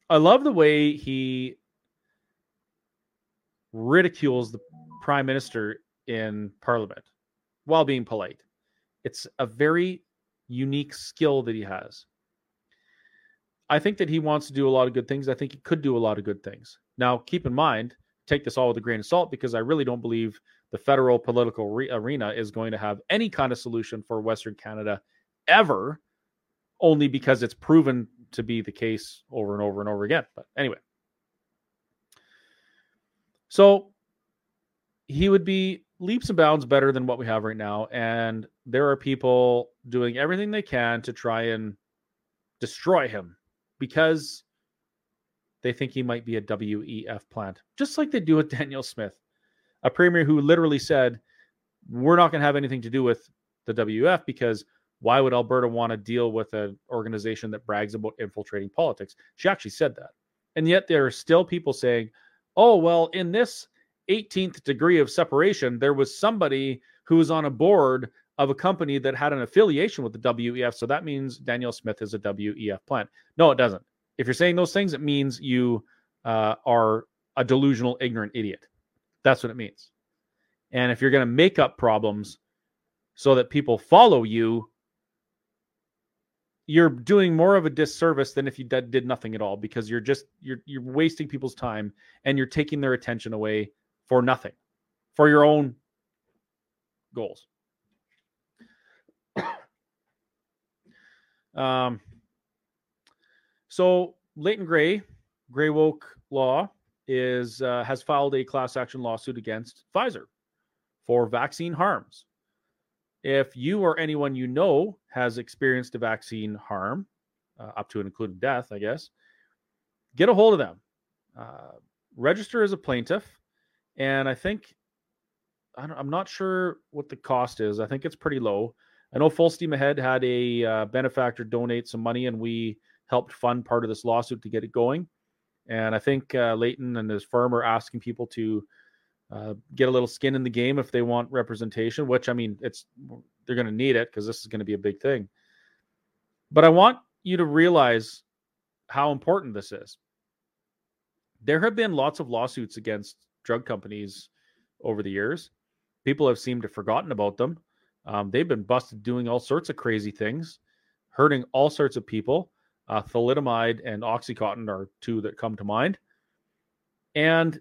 [SPEAKER 1] I love the way he ridicules the prime minister in parliament while being polite. It's a very unique skill that he has. I think that he wants to do a lot of good things. I think he could do a lot of good things. Now, keep in mind, take this all with a grain of salt because I really don't believe the federal political re- arena is going to have any kind of solution for Western Canada ever, only because it's proven to be the case over and over and over again. But anyway. So he would be leaps and bounds better than what we have right now. And there are people doing everything they can to try and destroy him because they think he might be a WEF plant, just like they do with Danielle Smith, a premier who literally said, We're not going to have anything to do with the WEF because why would Alberta want to deal with an organization that brags about infiltrating politics? She actually said that. And yet there are still people saying, oh, well, in this 18th degree of separation, there was somebody who was on a board of a company that had an affiliation with the WEF. So that means Danielle Smith is a WEF plant. No, it doesn't. If you're saying those things, it means you uh, are a delusional, ignorant idiot. That's what it means. And if you're going to make up problems so that people follow you, you're doing more of a disservice than if you did, did nothing at all because you're just you're you're wasting people's time and you're taking their attention away for nothing for your own goals um so leighton grey grey Wowk law is uh, has filed a class action lawsuit against pfizer for vaccine harms if you or anyone you know has experienced a vaccine harm, uh, up to and including death, I guess, get a hold of them. Uh, register as a plaintiff. And I think, I am not sure what the cost is. I think it's pretty low. I know Full Steam Ahead had a uh, benefactor donate some money, and we helped fund part of this lawsuit to get it going. And I think uh, Leighton and his firm are asking people to uh, get a little skin in the game if they want representation. Which I mean, it's they're going to need it because this is going to be a big thing. But I want you to realize how important this is. There have been lots of lawsuits against drug companies over the years. People have seemed to have forgotten about them. Um, they've been busted doing all sorts of crazy things, hurting all sorts of people. Uh, thalidomide and Oxycontin are two that come to mind. And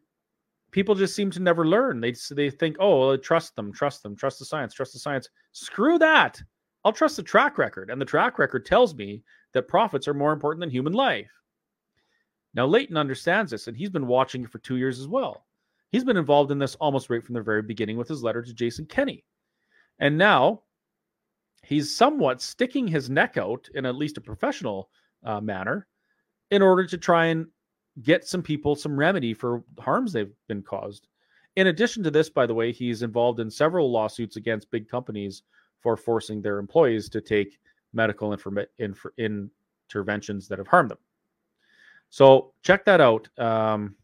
[SPEAKER 1] people just seem to never learn. They they think, oh, trust them, trust them, trust the science, trust the science. Screw that. I'll trust the track record, and the track record tells me that profits are more important than human life. Now, Leighton understands this, and he's been watching it for two years as well. He's been involved in this almost right from the very beginning with his letter to Jason Kenney. And now he's somewhat sticking his neck out in at least a professional uh, manner in order to try and get some people some remedy for harms they've been caused. In addition to this, by the way, he's involved in several lawsuits against big companies for forcing their employees to take medical inf- interventions that have harmed them. So check that out. Um,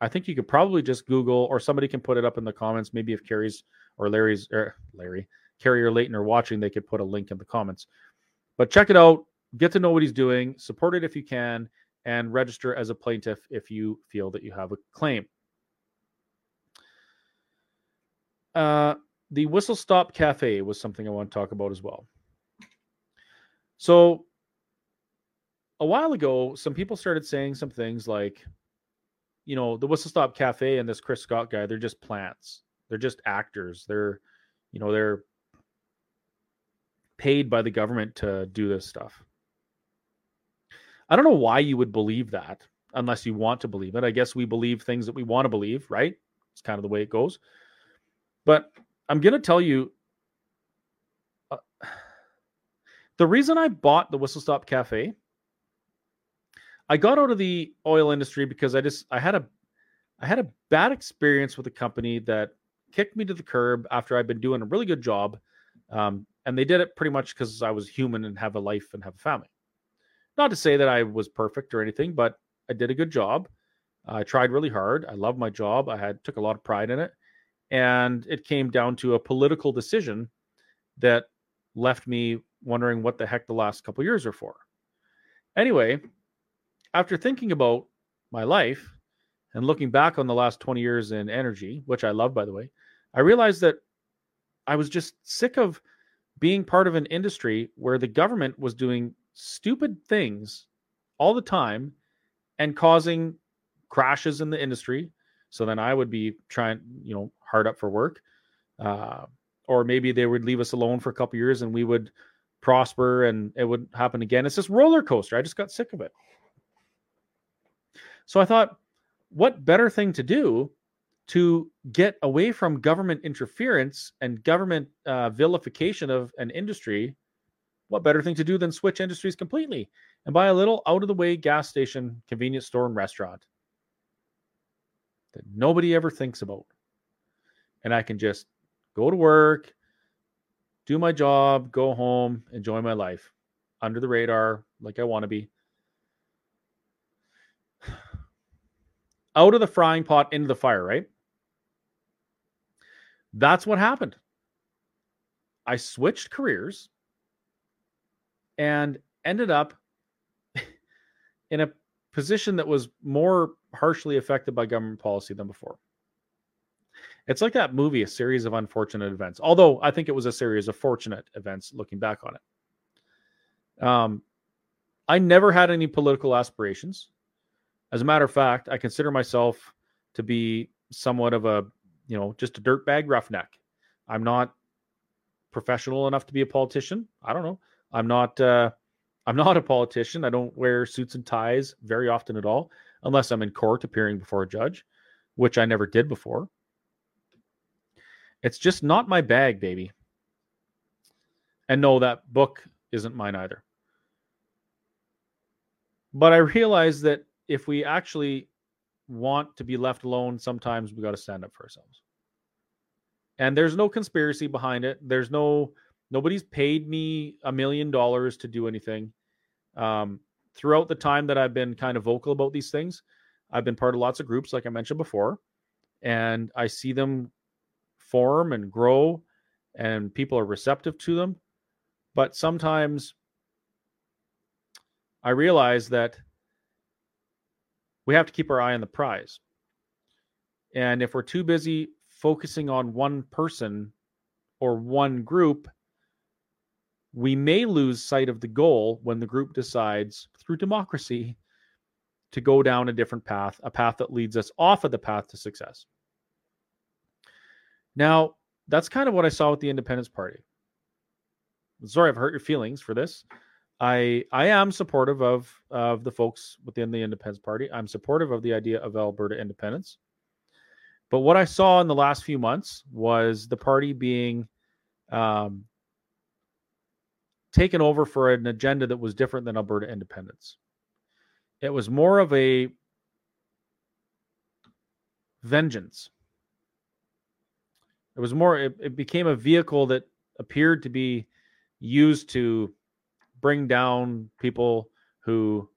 [SPEAKER 1] I think you could probably just Google, or somebody can put it up in the comments. Maybe if Kerry's or Larry's, or er, Larry, Kerry or Leighton are watching, they could put a link in the comments. But check it out. Get to know what he's doing. Support it if you can and register as a plaintiff if you feel that you have a claim. Uh, the Whistle Stop Cafe was something I want to talk about as well. So, a while ago, some people started saying some things like, you know, the Whistle Stop Cafe and this Chris Scott guy, they're just plants. They're just actors. They're, you know, they're paid by the government to do this stuff. I don't know why you would believe that unless you want to believe it. I guess we believe things that we want to believe, right? It's kind of the way it goes. But I'm going to tell you uh, the reason I bought the Whistle Stop Cafe, I got out of the oil industry because I just I had a I had a bad experience with a company that kicked me to the curb after I'd been doing a really good job. Um, and they did it pretty much because I was human and have a life and have a family. Not to say that I was perfect or anything, but I did a good job. I tried really hard. I love my job. I had took a lot of pride in it, and it came down to a political decision that left me wondering what the heck the last couple years are for. Anyway, after thinking about my life and looking back on the last 20 years in energy, which I love by the way, I realized that I was just sick of being part of an industry where the government was doing stupid things all the time and causing crashes in the industry, So then I would be trying, you know, hard up for work. Uh, or maybe they would leave us alone for a couple years and we would prosper and it would happen again. It's this roller coaster. I just got sick of it. So I thought, what better thing to do to get away from government interference and government uh, vilification of an industry? What better thing to do than switch industries completely and buy a little out of the way gas station, convenience store, and restaurant that nobody ever thinks about? And I can just go to work, do my job, go home, enjoy my life under the radar like I want to be. Out of the frying pot into the fire, right? That's what happened. I switched careers and ended up in a position that was more harshly affected by government policy than before. It's like that movie, a series of unfortunate events. Although I think it was a series of fortunate events looking back on it. Um, I never had any political aspirations. As a matter of fact, I consider myself to be somewhat of a, you know, just a dirtbag roughneck. I'm not professional enough to be a politician. I don't know. I'm not. Uh, I'm not a politician. I don't wear suits and ties very often at all, unless I'm in court appearing before a judge, which I never did before. It's just not my bag, baby. And no, that book isn't mine either. But I realize that if we actually want to be left alone, sometimes we got to stand up for ourselves. And there's no conspiracy behind it. There's no nobody's paid me a million dollars to do anything. Um, throughout the time that I've been kind of vocal about these things, I've been part of lots of groups, like I mentioned before, and I see them form and grow and people are receptive to them. But sometimes I realize that we have to keep our eye on the prize. And if we're too busy focusing on one person or one group, we may lose sight of the goal when the group decides through democracy to go down a different path, a path that leads us off of the path to success. Now, that's kind of what I saw with the Independence Party. Sorry, I've hurt your feelings for this. I I am supportive of of the folks within the Independence Party. I'm supportive of the idea of Alberta independence. But what I saw in the last few months was the party being um, taken over for an agenda that was different than Alberta independence. It was more of a vengeance it was more, it, it became a vehicle that appeared to be used to bring down people who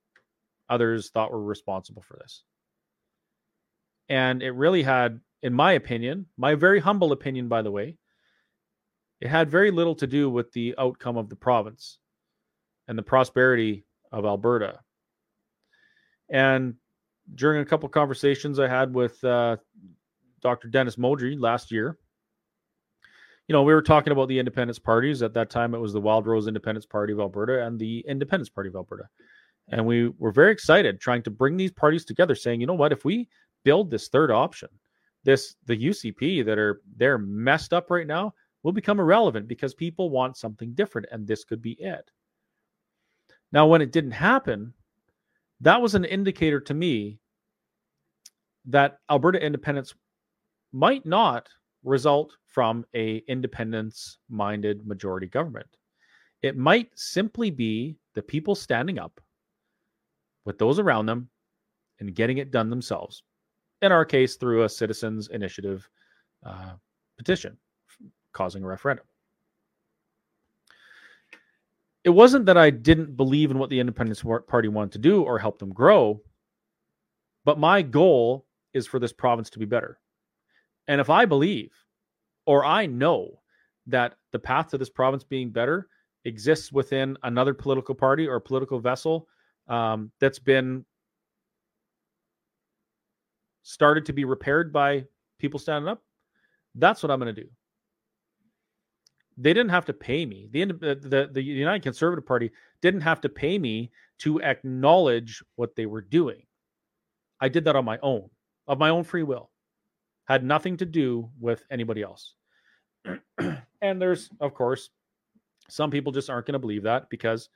[SPEAKER 1] others thought were responsible for this. And it really had, in my opinion, my very humble opinion, by the way, it had very little to do with the outcome of the province and the prosperity of Alberta. And during a couple conversations I had with uh, Dr. Dennis Modry last year, you know, we were talking about the independence parties. At that time, it was the Wildrose Independence Party of Alberta and the Independence Party of Alberta. And we were very excited trying to bring these parties together, saying, you know what, if we build this third option, this the UCP that are they're messed up right now will become irrelevant because people want something different, and this could be it. Now, when it didn't happen, that was an indicator to me that Alberta independence might not result from a independence minded majority government. It might simply be the people standing up with those around them and getting it done themselves. In our case, through a citizens' initiative uh, petition causing a referendum. It wasn't that I didn't believe in what the Independence Party wanted to do or help them grow, but my goal is for this province to be better. And if I believe or I know that the path to this province being better exists within another political party or political vessel um, that's been started to be repaired by people standing up, that's what I'm going to do. They didn't have to pay me. The, the the United Conservative Party didn't have to pay me to acknowledge what they were doing. I did that on my own, of my own free will. had nothing to do with anybody else. And there's, of course, some people just aren't going to believe that because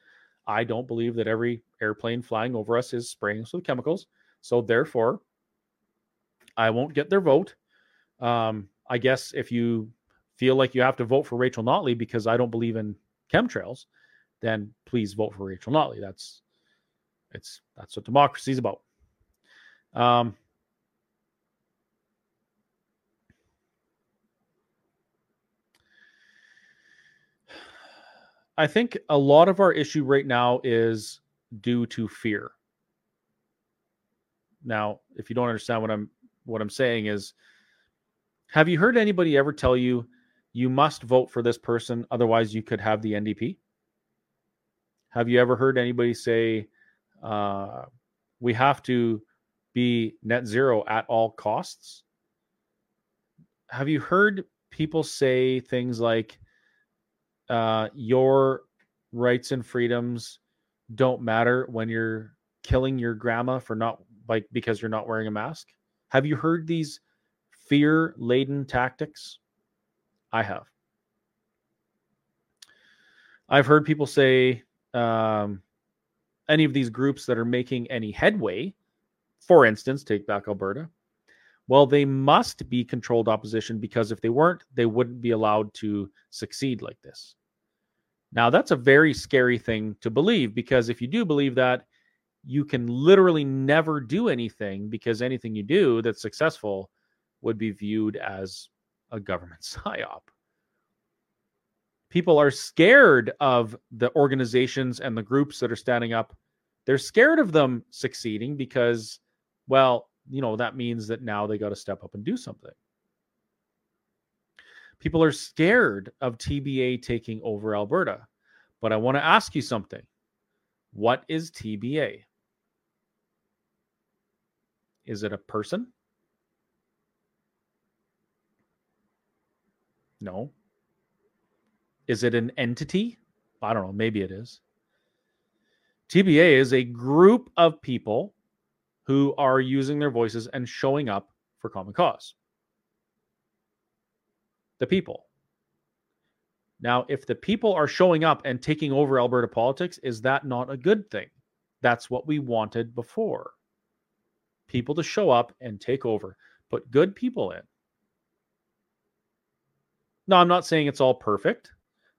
[SPEAKER 1] I don't believe that every airplane flying over us is spraying us with chemicals. So therefore, I won't get their vote. Um, I guess if you feel like you have to vote for Rachel Notley because I don't believe in chemtrails, then please vote for Rachel Notley. That's it's that's what democracy is about. Um, I think a lot of our issue right now is due to fear. Now, if you don't understand what I'm what I'm saying is have you heard anybody ever tell you you must vote for this person otherwise you could have the NDP? Have you ever heard anybody say uh, we have to be net zero at all costs? Have you heard people say things like uh, your rights and freedoms don't matter when you're killing your grandma for not like because you're not wearing a mask? Have you heard these fear laden tactics? I have. I've heard people say um, any of these groups that are making any headway, for instance, take back Alberta, well, they must be controlled opposition because if they weren't, they wouldn't be allowed to succeed like this. Now, that's a very scary thing to believe because if you do believe that, you can literally never do anything because anything you do that's successful would be viewed as a government psyop. People are scared of the organizations and the groups that are standing up. They're scared of them succeeding because, well, you know, that means that now they got to step up and do something. People are scared of TBA taking over Alberta. But I want to ask you something. What is TBA? Is it a person? No. Is it an entity? I don't know. Maybe it is. TBA is a group of people who are using their voices and showing up for common cause. The people. Now, if the people are showing up and taking over Alberta politics, is that not a good thing? That's what we wanted before. People to show up and take over, put good people in. No, I'm not saying it's all perfect.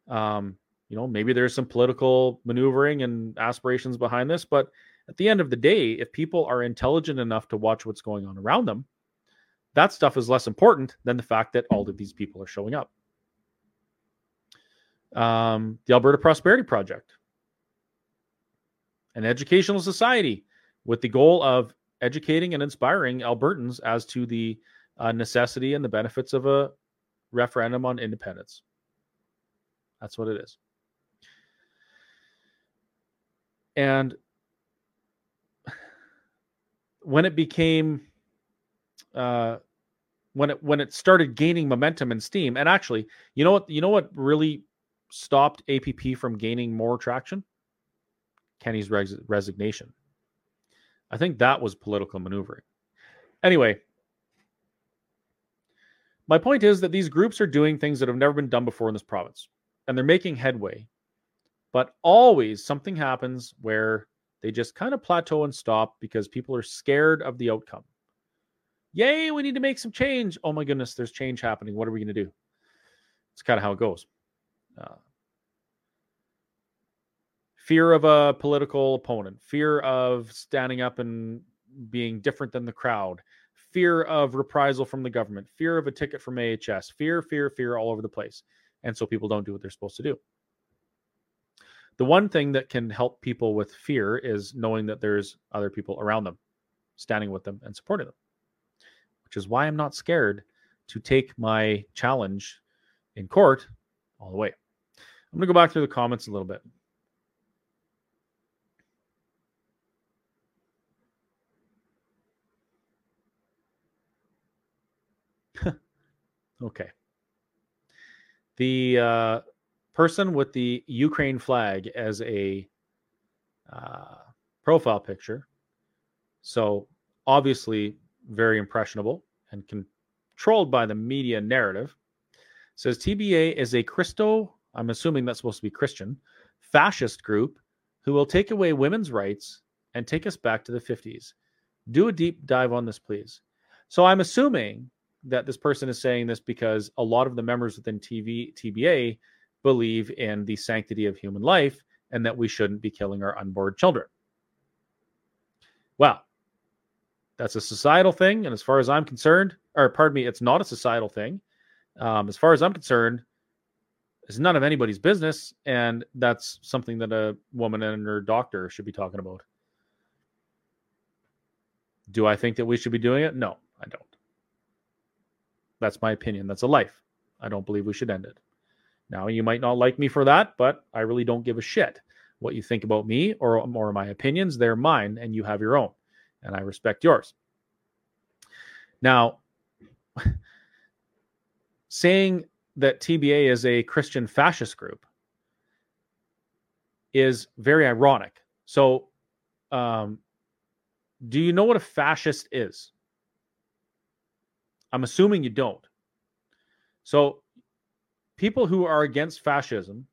[SPEAKER 1] Um, you know, maybe there's some political maneuvering and aspirations behind this, but at the end of the day, if people are intelligent enough to watch what's going on around them, that stuff is less important than the fact that all of these people are showing up. Um, the Alberta Prosperity Project, an educational society with the goal of educating and inspiring Albertans as to the uh, necessity and the benefits of a referendum on independence. That's what it is. And when it became uh, when it when it started gaining momentum and steam, and actually, you know what you know what really stopped APP from gaining more traction? Kenney's res- resignation. I think that was political maneuvering. Anyway, my point is that these groups are doing things that have never been done before in this province, and they're making headway. But always something happens where they just kind of plateau and stop because people are scared of the outcome. Yay, we need to make some change. Oh my goodness, there's change happening. What are we going to do? It's kind of how it goes. Uh, fear of a political opponent, fear of standing up and being different than the crowd, fear of reprisal from the government, fear of a ticket from AHS, fear, fear, fear all over the place. And so people don't do what they're supposed to do. The one thing that can help people with fear is knowing that there's other people around them, standing with them and supporting them, which is why I'm not scared to take my challenge in court all the way. I'm going to go back through the comments a little bit. Okay. The uh, person with the Ukraine flag as a uh, profile picture. So obviously very impressionable and controlled by the media narrative. says TBA is a Christo, I'm assuming that's supposed to be Christian, fascist group who will take away women's rights and take us back to the 50s. Do a deep dive on this, please. So I'm assuming that this person is saying this because a lot of the members within TV TBA believe in the sanctity of human life and that we shouldn't be killing our unborn children. Well, that's a societal thing, and as far as I'm concerned, or pardon me, it's not a societal thing. Um, as far as I'm concerned, it's none of anybody's business, and that's something that a woman and her doctor should be talking about. Do I think that we should be doing it? No, I don't. That's my opinion. That's a life. I don't believe we should end it. Now, you might not like me for that, but I really don't give a shit what you think about me or, or my opinions. They're mine, and you have your own, and I respect yours. Now, saying that TBA is a Christian fascist group is very ironic. So, um, do you know what a fascist is? I'm assuming you don't. So, people who are against fascism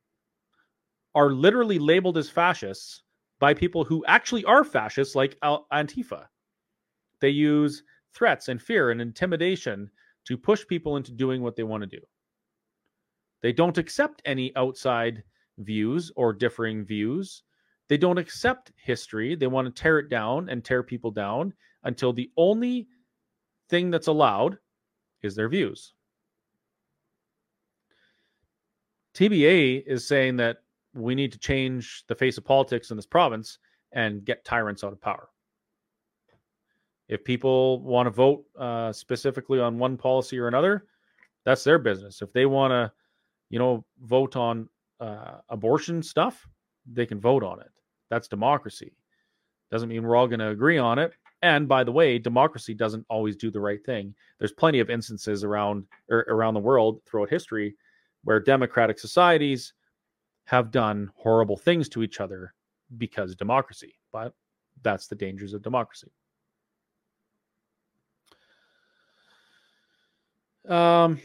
[SPEAKER 1] are literally labeled as fascists by people who actually are fascists, like Antifa. They use threats and fear and intimidation to push people into doing what they want to do. They don't accept any outside views or differing views. They don't accept history. They want to tear it down and tear people down until the only thing that's allowed is their views. TBA is saying that we need to change the face of politics in this province and get tyrants out of power. If people want to vote uh, specifically on one policy or another, that's their business. If they want to, you know, vote on uh, abortion stuff, they can vote on it. That's democracy. Doesn't mean we're all going to agree on it. And by the way, democracy doesn't always do the right thing. There's plenty of instances around er, around the world throughout history where democratic societies have done horrible things to each other because democracy. But that's the dangers of democracy. Um,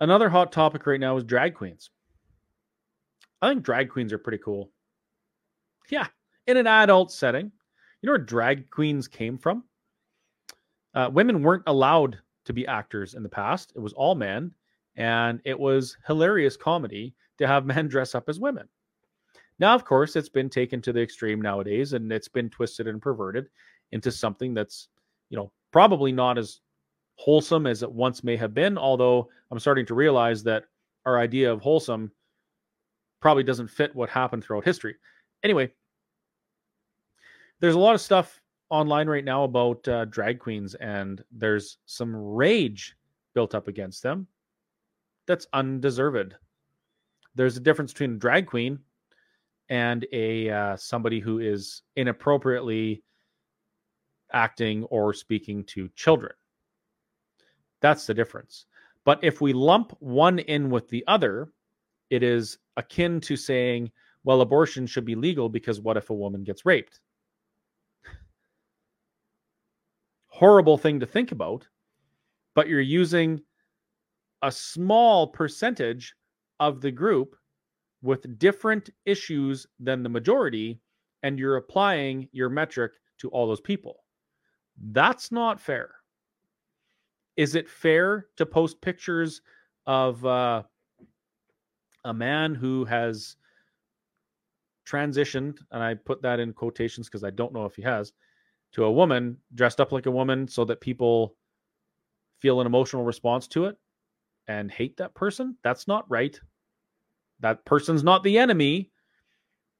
[SPEAKER 1] another hot topic right now is drag queens. I think drag queens are pretty cool. Yeah, in an adult setting. You know where drag queens came from? Uh, women weren't allowed to be actors in the past. It was all men, and it was hilarious comedy to have men dress up as women. Now, of course, it's been taken to the extreme nowadays, and it's been twisted and perverted into something that's, you know, probably not as wholesome as it once may have been. Although I'm starting to realize that our idea of wholesome probably doesn't fit what happened throughout history. Anyway, there's a lot of stuff online right now about uh, drag queens, and there's some rage built up against them that's undeserved. There's a difference between a drag queen and a uh, somebody who is inappropriately acting or speaking to children. That's the difference. But if we lump one in with the other, it is akin to saying, well, abortion should be legal because what if a woman gets raped? horrible thing to think about, but you're using a small percentage of the group with different issues than the majority, and you're applying your metric to all those people. That's not fair. Is it fair to post pictures of uh, a man who has transitioned, and I put that in quotations because I don't know if he has, to a woman dressed up like a woman so that people feel an emotional response to it and hate that person. That's not right. That person's not the enemy.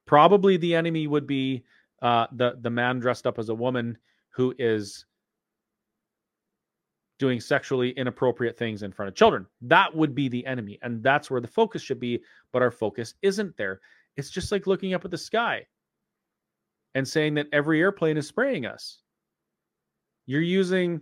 [SPEAKER 1] Probably the enemy would be uh, the the man dressed up as a woman who is doing sexually inappropriate things in front of children. That would be the enemy, and that's where the focus should be. But our focus isn't there. It's just like looking up at the sky and saying that every airplane is spraying us. You're using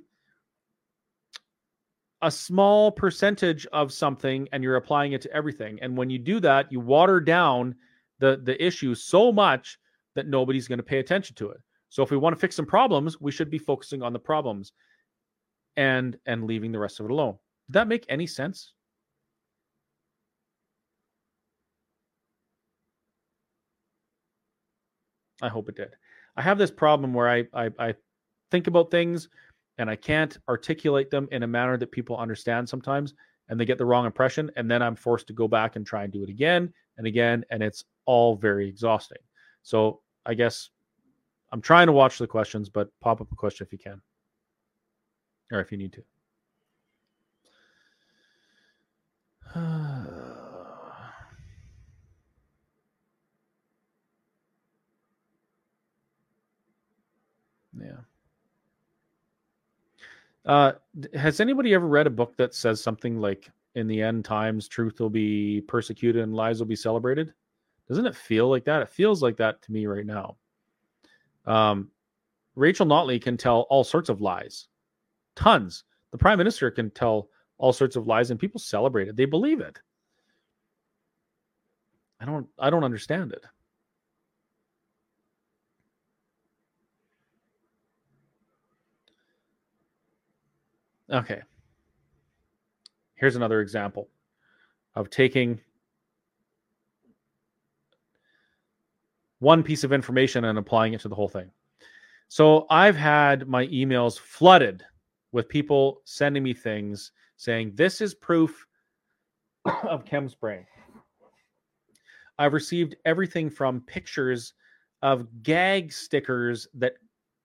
[SPEAKER 1] a small percentage of something and you're applying it to everything. And when you do that, you water down the the issue so much that nobody's going to pay attention to it. So if we want to fix some problems, we should be focusing on the problems and and leaving the rest of it alone. Did that make any sense? I hope it did. I have this problem where I, I, I think about things and I can't articulate them in a manner that people understand sometimes, and they get the wrong impression, and then I'm forced to go back and try and do it again and again, and it's all very exhausting. So I guess I'm trying to watch the questions, but pop up a question if you can, or if you need to. Yeah. Uh, has anybody ever read a book that says something like, "In the end times, truth will be persecuted and lies will be celebrated"? Doesn't it feel like that? It feels like that to me right now. Um, Rachel Notley can tell all sorts of lies, tons. The prime minister can tell all sorts of lies, and people celebrate it. They believe it. I don't. I don't understand it. Okay. Here's another example of taking one piece of information and applying it to the whole thing. So I've had my emails flooded with people sending me things saying this is proof of chem spraying. I've received everything from pictures of gag stickers that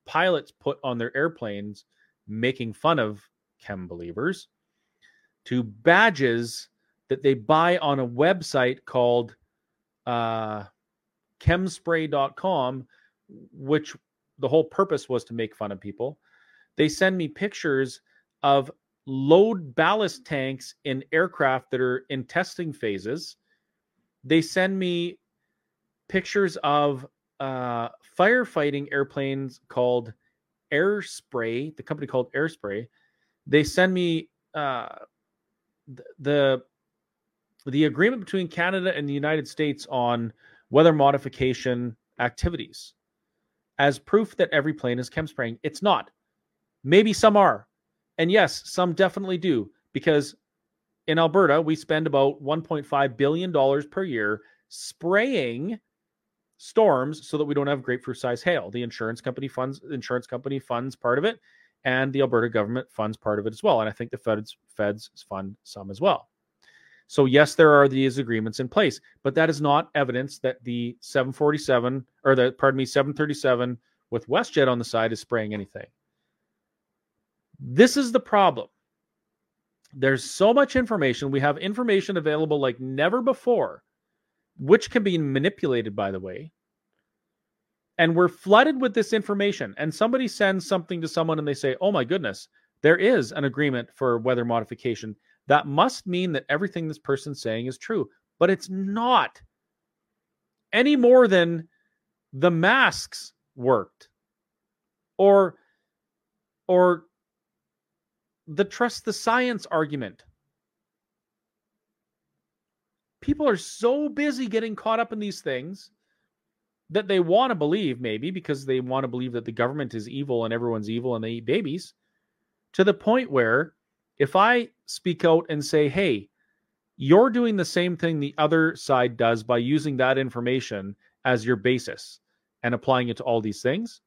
[SPEAKER 1] pilots put on their airplanes making fun of chem believers to badges that they buy on a website called uh, chemspray.com, which the whole purpose was to make fun of people. They send me pictures of load ballast tanks in aircraft that are in testing phases. They send me pictures of uh, firefighting airplanes called Airspray, the company called Airspray, they send me uh, the the agreement between Canada and the United States on weather modification activities as proof that every plane is chem spraying. It's not. Maybe some are. And yes, some definitely do because in Alberta, we spend about $1.5 billion per year spraying storms so that we don't have grapefruit size hail. The insurance company funds insurance company funds part of it and the Alberta government funds part of it as well. And I think the feds feds fund some as well. So yes, there are these agreements in place, but that is not evidence that the 747 or the pardon me 737 with WestJet on the side is spraying anything. This is the problem. There's so much information. We have information available like never before, which can be manipulated, by the way and we're flooded with this information and somebody sends something to someone and they say oh my goodness there is an agreement for weather modification. That must mean that everything this person's saying is true but it's not any more than the masks worked or or the trust the science argument. People are so busy getting caught up in these things that they want to believe, maybe because they want to believe that the government is evil and everyone's evil and they eat babies, to the point where if I speak out and say, hey, you're doing the same thing the other side does by using that information as your basis and applying it to all these things.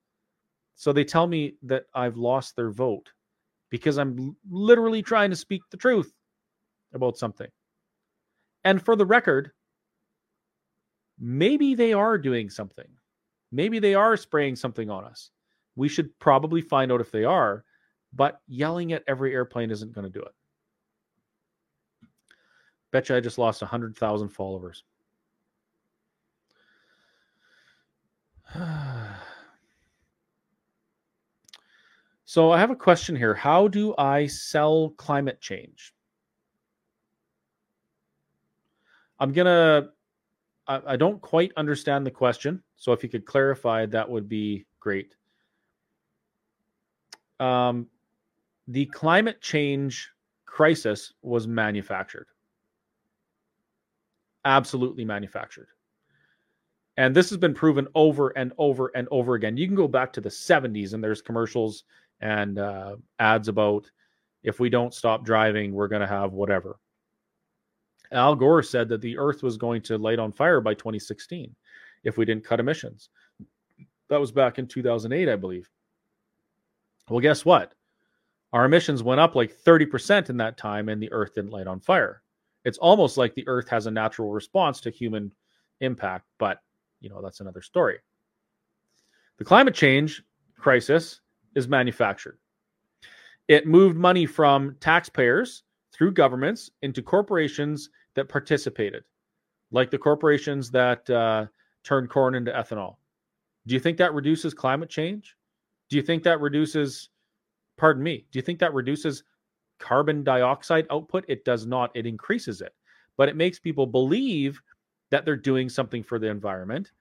[SPEAKER 1] So they tell me that I've lost their vote because I'm literally trying to speak the truth about something. And for the record, maybe they are doing something. Maybe they are spraying something on us. We should probably find out if they are, but yelling at every airplane isn't going to do it. Betcha I just lost 100,000 followers. so I have a question here. How do I sell climate change? I'm going to I, I don't quite understand the question. So if you could clarify, that would be great. Um, the climate change crisis was manufactured. Absolutely manufactured. And this has been proven over and over and over again. You can go back to the 70s and there's commercials and uh, ads about if we don't stop driving, we're going to have whatever. Al Gore said that the earth was going to light on fire by 2016 if we didn't cut emissions. That was back in 2008, I believe. Well, guess what? Our emissions went up like 30% in that time and the earth didn't light on fire. It's almost like the earth has a natural response to human impact, but you know, that's another story. The climate change crisis is manufactured. It moved money from taxpayers through governments into corporations that participated, like the corporations that uh, turned corn into ethanol. Do you think that reduces climate change? Do you think that reduces, pardon me, do you think that reduces carbon dioxide output? It does not, it increases it. But it makes people believe that they're doing something for the environment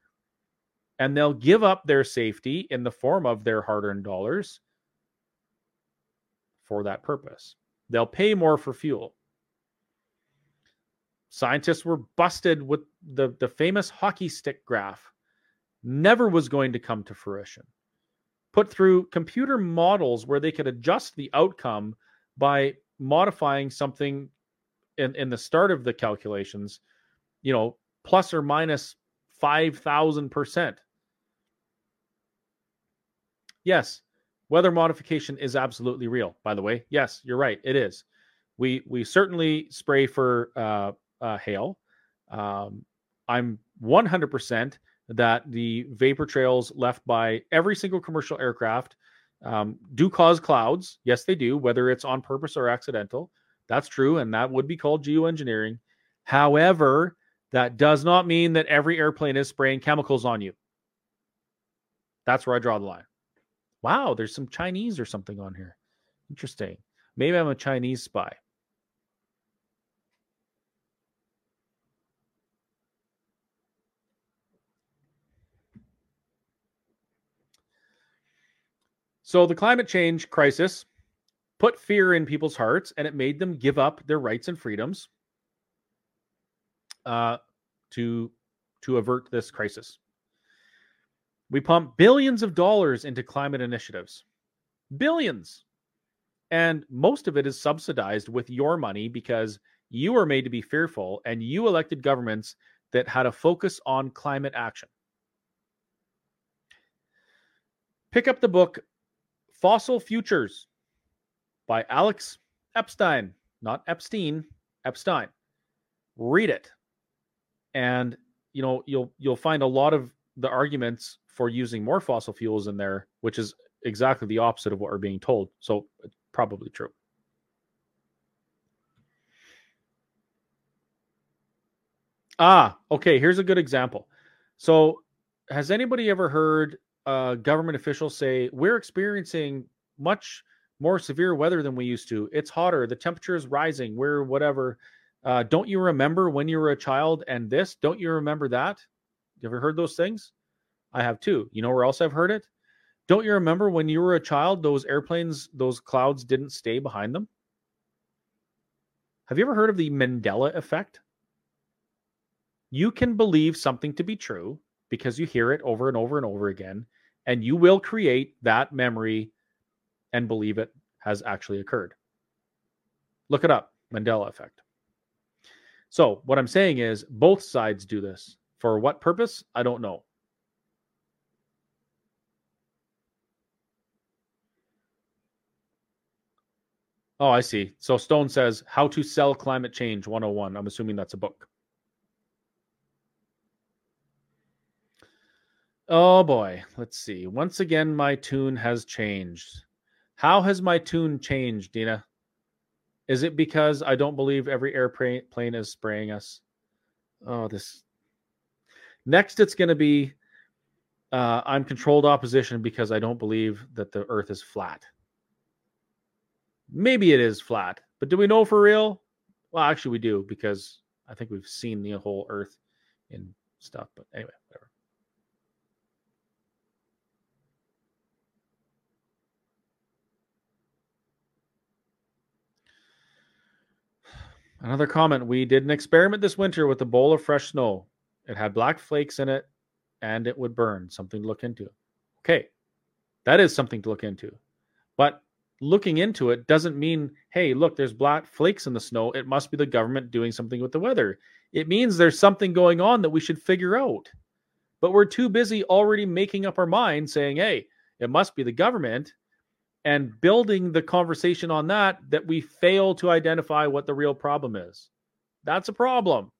[SPEAKER 1] and they'll give up their safety in the form of their hard earned dollars for that purpose. They'll pay more for fuel. Scientists were busted with the, the famous hockey stick graph. Never was going to come to fruition. Put through computer models where they could adjust the outcome by modifying something in, in the start of the calculations, you know, plus or minus 5,000%. Yes, weather modification is absolutely real. By the way, yes, you're right. It is. We we certainly spray for uh, uh, hail. Um, I'm 100% that the vapor trails left by every single commercial aircraft um, do cause clouds. Yes, they do, whether it's on purpose or accidental. That's true, and that would be called geoengineering. However, that does not mean that every airplane is spraying chemicals on you. That's where I draw the line. Wow, there's some Chinese or something on here. Interesting. Maybe I'm a Chinese spy. So the climate change crisis put fear in people's hearts and it made them give up their rights and freedoms uh, to to avert this crisis. We pump billions of dollars into climate initiatives. Billions. And most of it is subsidized with your money because you were made to be fearful and you elected governments that had a focus on climate action. Pick up the book Fossil Futures by Alex Epstein, not Epstein, Epstein. Read it. And you know, you'll you'll find a lot of the arguments for using more fossil fuels in there, which is exactly the opposite of what we're being told. So it's probably true. Ah, okay. Here's a good example. So, has anybody ever heard government officials say, We're experiencing much more severe weather than we used to? It's hotter. The temperature is rising. We're whatever. Uh, don't you remember when you were a child and this? Don't you remember that? You ever heard those things? I have too. You know where else I've heard it? Don't you remember when you were a child, those airplanes, those clouds didn't stay behind them? Have you ever heard of the Mandela effect? You can believe something to be true because you hear it over and over and over again, and you will create that memory and believe it has actually occurred. Look it up Mandela effect. So, what I'm saying is both sides do this. For what purpose? I don't know. Oh, I see. So Stone says How to Sell Climate Change 101. I'm assuming that's a book. Oh boy, let's see. Once again, my tune has changed. How has my tune changed, Dina? Is it because I don't believe every airplane is spraying us? Oh, this. Next, it's going to be uh, I'm controlled opposition because I don't believe that the earth is flat. Maybe it is flat, but do we know for real? Well, actually, we do because I think we've seen the whole Earth in stuff. But anyway, whatever. Another comment. We did an experiment this winter with a bowl of fresh snow. It had black flakes in it and it would burn. Something to look into. Okay, that is something to look into. But looking into it doesn't mean, hey, look, there's black flakes in the snow. It must be the government doing something with the weather. It means there's something going on that we should figure out. But we're too busy already making up our mind saying, hey, it must be the government and building the conversation on that that we fail to identify what the real problem is. That's a problem.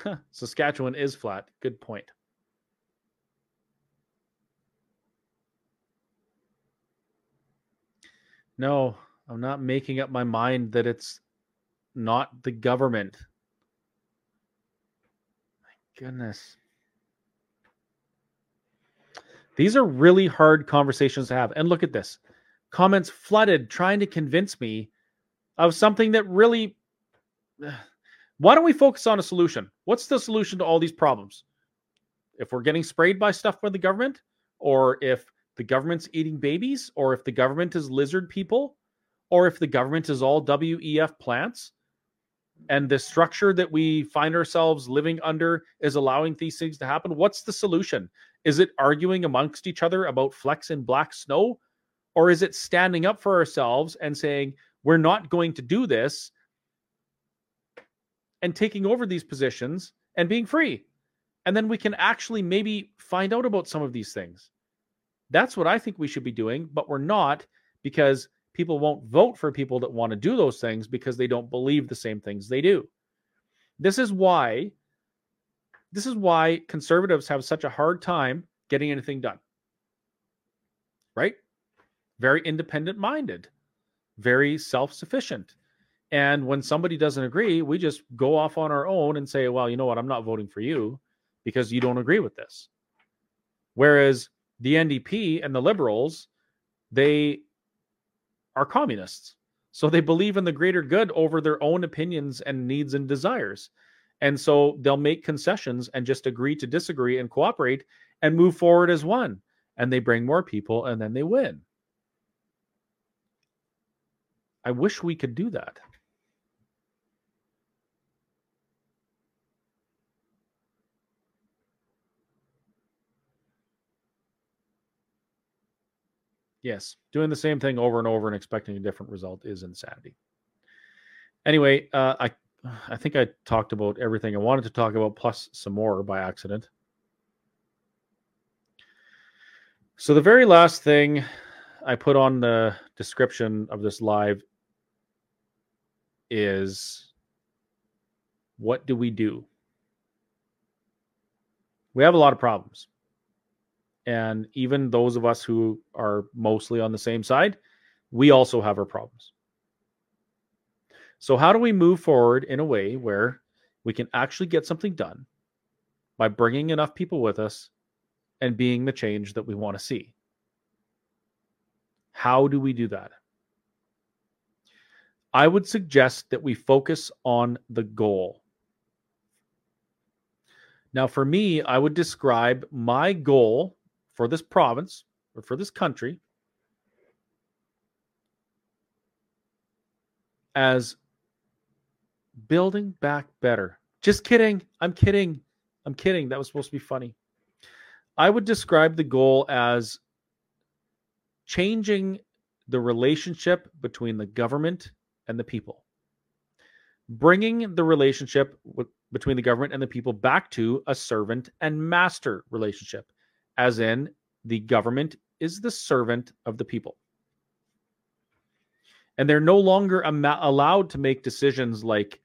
[SPEAKER 1] Huh, Saskatchewan is flat. Good point. No, I'm not making up my mind that it's not the government. My goodness. These are really hard conversations to have. And look at this comments flooded trying to convince me of something that really why don't we focus on a solution? What's the solution to all these problems? If we're getting sprayed by stuff by the government, or if the government's eating babies, or if the government is lizard people, or if the government is all WEF plants, and the structure that we find ourselves living under is allowing these things to happen, what's the solution? Is it arguing amongst each other about flex and black snow? Or is it standing up for ourselves and saying, we're not going to do this and taking over these positions and being free. And then we can actually maybe find out about some of these things. That's what I think we should be doing, but we're not because people won't vote for people that want to do those things because they don't believe the same things they do. This is why this is why conservatives have such a hard time getting anything done. Right? Very independent minded, very self sufficient. And when somebody doesn't agree, we just go off on our own and say, well, you know what? I'm not voting for you because you don't agree with this. Whereas the NDP and the liberals, they are communists. So they believe in the greater good over their own opinions and needs and desires. And so they'll make concessions and just agree to disagree and cooperate and move forward as one. And they bring more people and then they win. I wish we could do that. Yes, doing the same thing over and over and expecting a different result is insanity. Anyway, uh, I I think I talked about everything I wanted to talk about, plus some more by accident. So the very last thing I put on the description of this live is what do we do? We have a lot of problems. And even those of us who are mostly on the same side, we also have our problems. So, how do we move forward in a way where we can actually get something done by bringing enough people with us and being the change that we want to see? How do we do that? I would suggest that we focus on the goal. Now, for me, I would describe my goal for this province or for this country as building back better. Just kidding. I'm kidding. I'm kidding. That was supposed to be funny. I would describe the goal as changing the relationship between the government and the people. Bringing the relationship with, between the government and the people back to a servant and master relationship as in the government is the servant of the people. And they're no longer am- allowed to make decisions like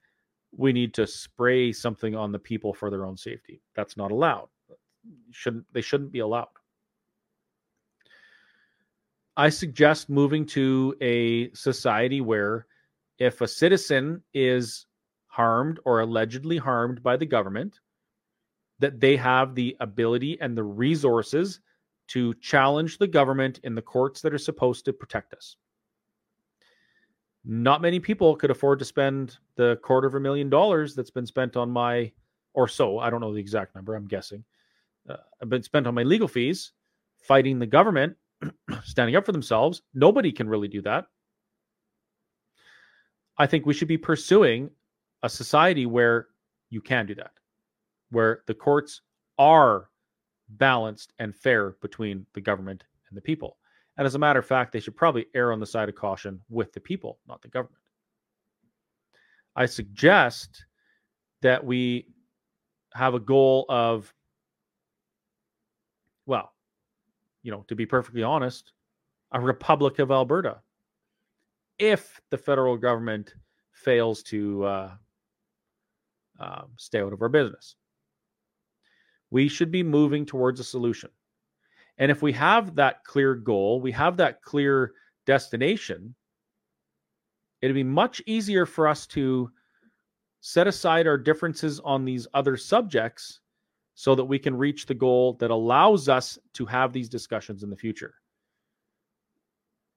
[SPEAKER 1] we need to spray something on the people for their own safety. That's not allowed. Shouldn't they shouldn't be allowed. I suggest moving to a society where if a citizen is harmed or allegedly harmed by the government, that they have the ability and the resources to challenge the government in the courts that are supposed to protect us. Not many people could afford to spend the quarter of a million dollars that's been spent on my, or so, I don't know the exact number, I'm guessing, uh, been spent on my legal fees fighting the government, standing up for themselves. Nobody can really do that. I think we should be pursuing a society where you can do that, where the courts are balanced and fair between the government and the people. And as a matter of fact, they should probably err on the side of caution with the people, not the government. I suggest that we have a goal of, well, you know, to be perfectly honest, a Republic of Alberta. If the federal government fails to uh, uh, stay out of our business, we should be moving towards a solution. And if we have that clear goal, we have that clear destination, it'd be much easier for us to set aside our differences on these other subjects so that we can reach the goal that allows us to have these discussions in the future.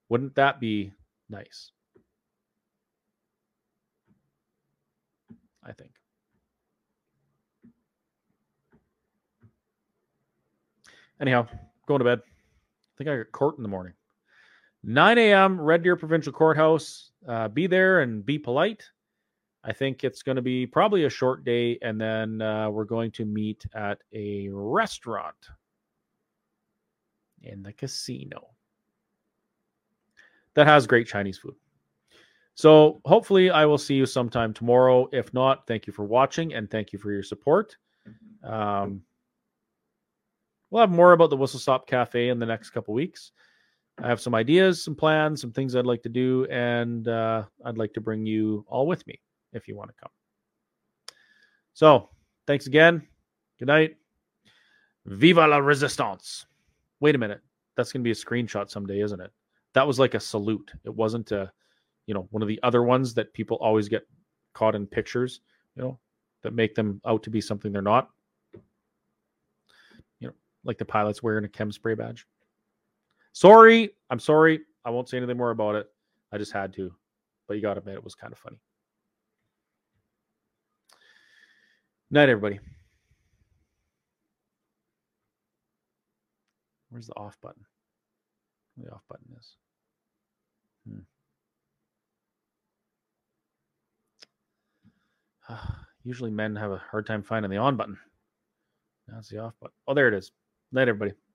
[SPEAKER 1] Wouldn't that be nice? I think. Anyhow, going to bed. I think I got court in the morning. 9 a.m. Red Deer Provincial Courthouse. Uh, be there and be polite. I think it's going to be probably a short day, and then uh, we're going to meet at a restaurant in the casino that has great Chinese food. So hopefully, I will see you sometime tomorrow. If not, thank you for watching and thank you for your support. Um, we'll have more about the Whistle Stop Cafe in the next couple weeks. I have some ideas, some plans, some things I'd like to do, and uh, I'd like to bring you all with me if you want to come. So, thanks again. Good night. Viva la resistance. Wait a minute. That's going to be a screenshot someday, isn't it? That was like a salute. It wasn't a, you know, one of the other ones that people always get caught in pictures, you know, that make them out to be something they're not like the pilot's wearing a chem spray badge. Sorry, I'm sorry. I won't say anything more about it. I just had to, but you got to admit it was kind of funny. Night, everybody. Where's the off button? The off button is. Hmm. Usually men have a hard time finding the on button. That's the off button. Oh, there it is. Night, everybody.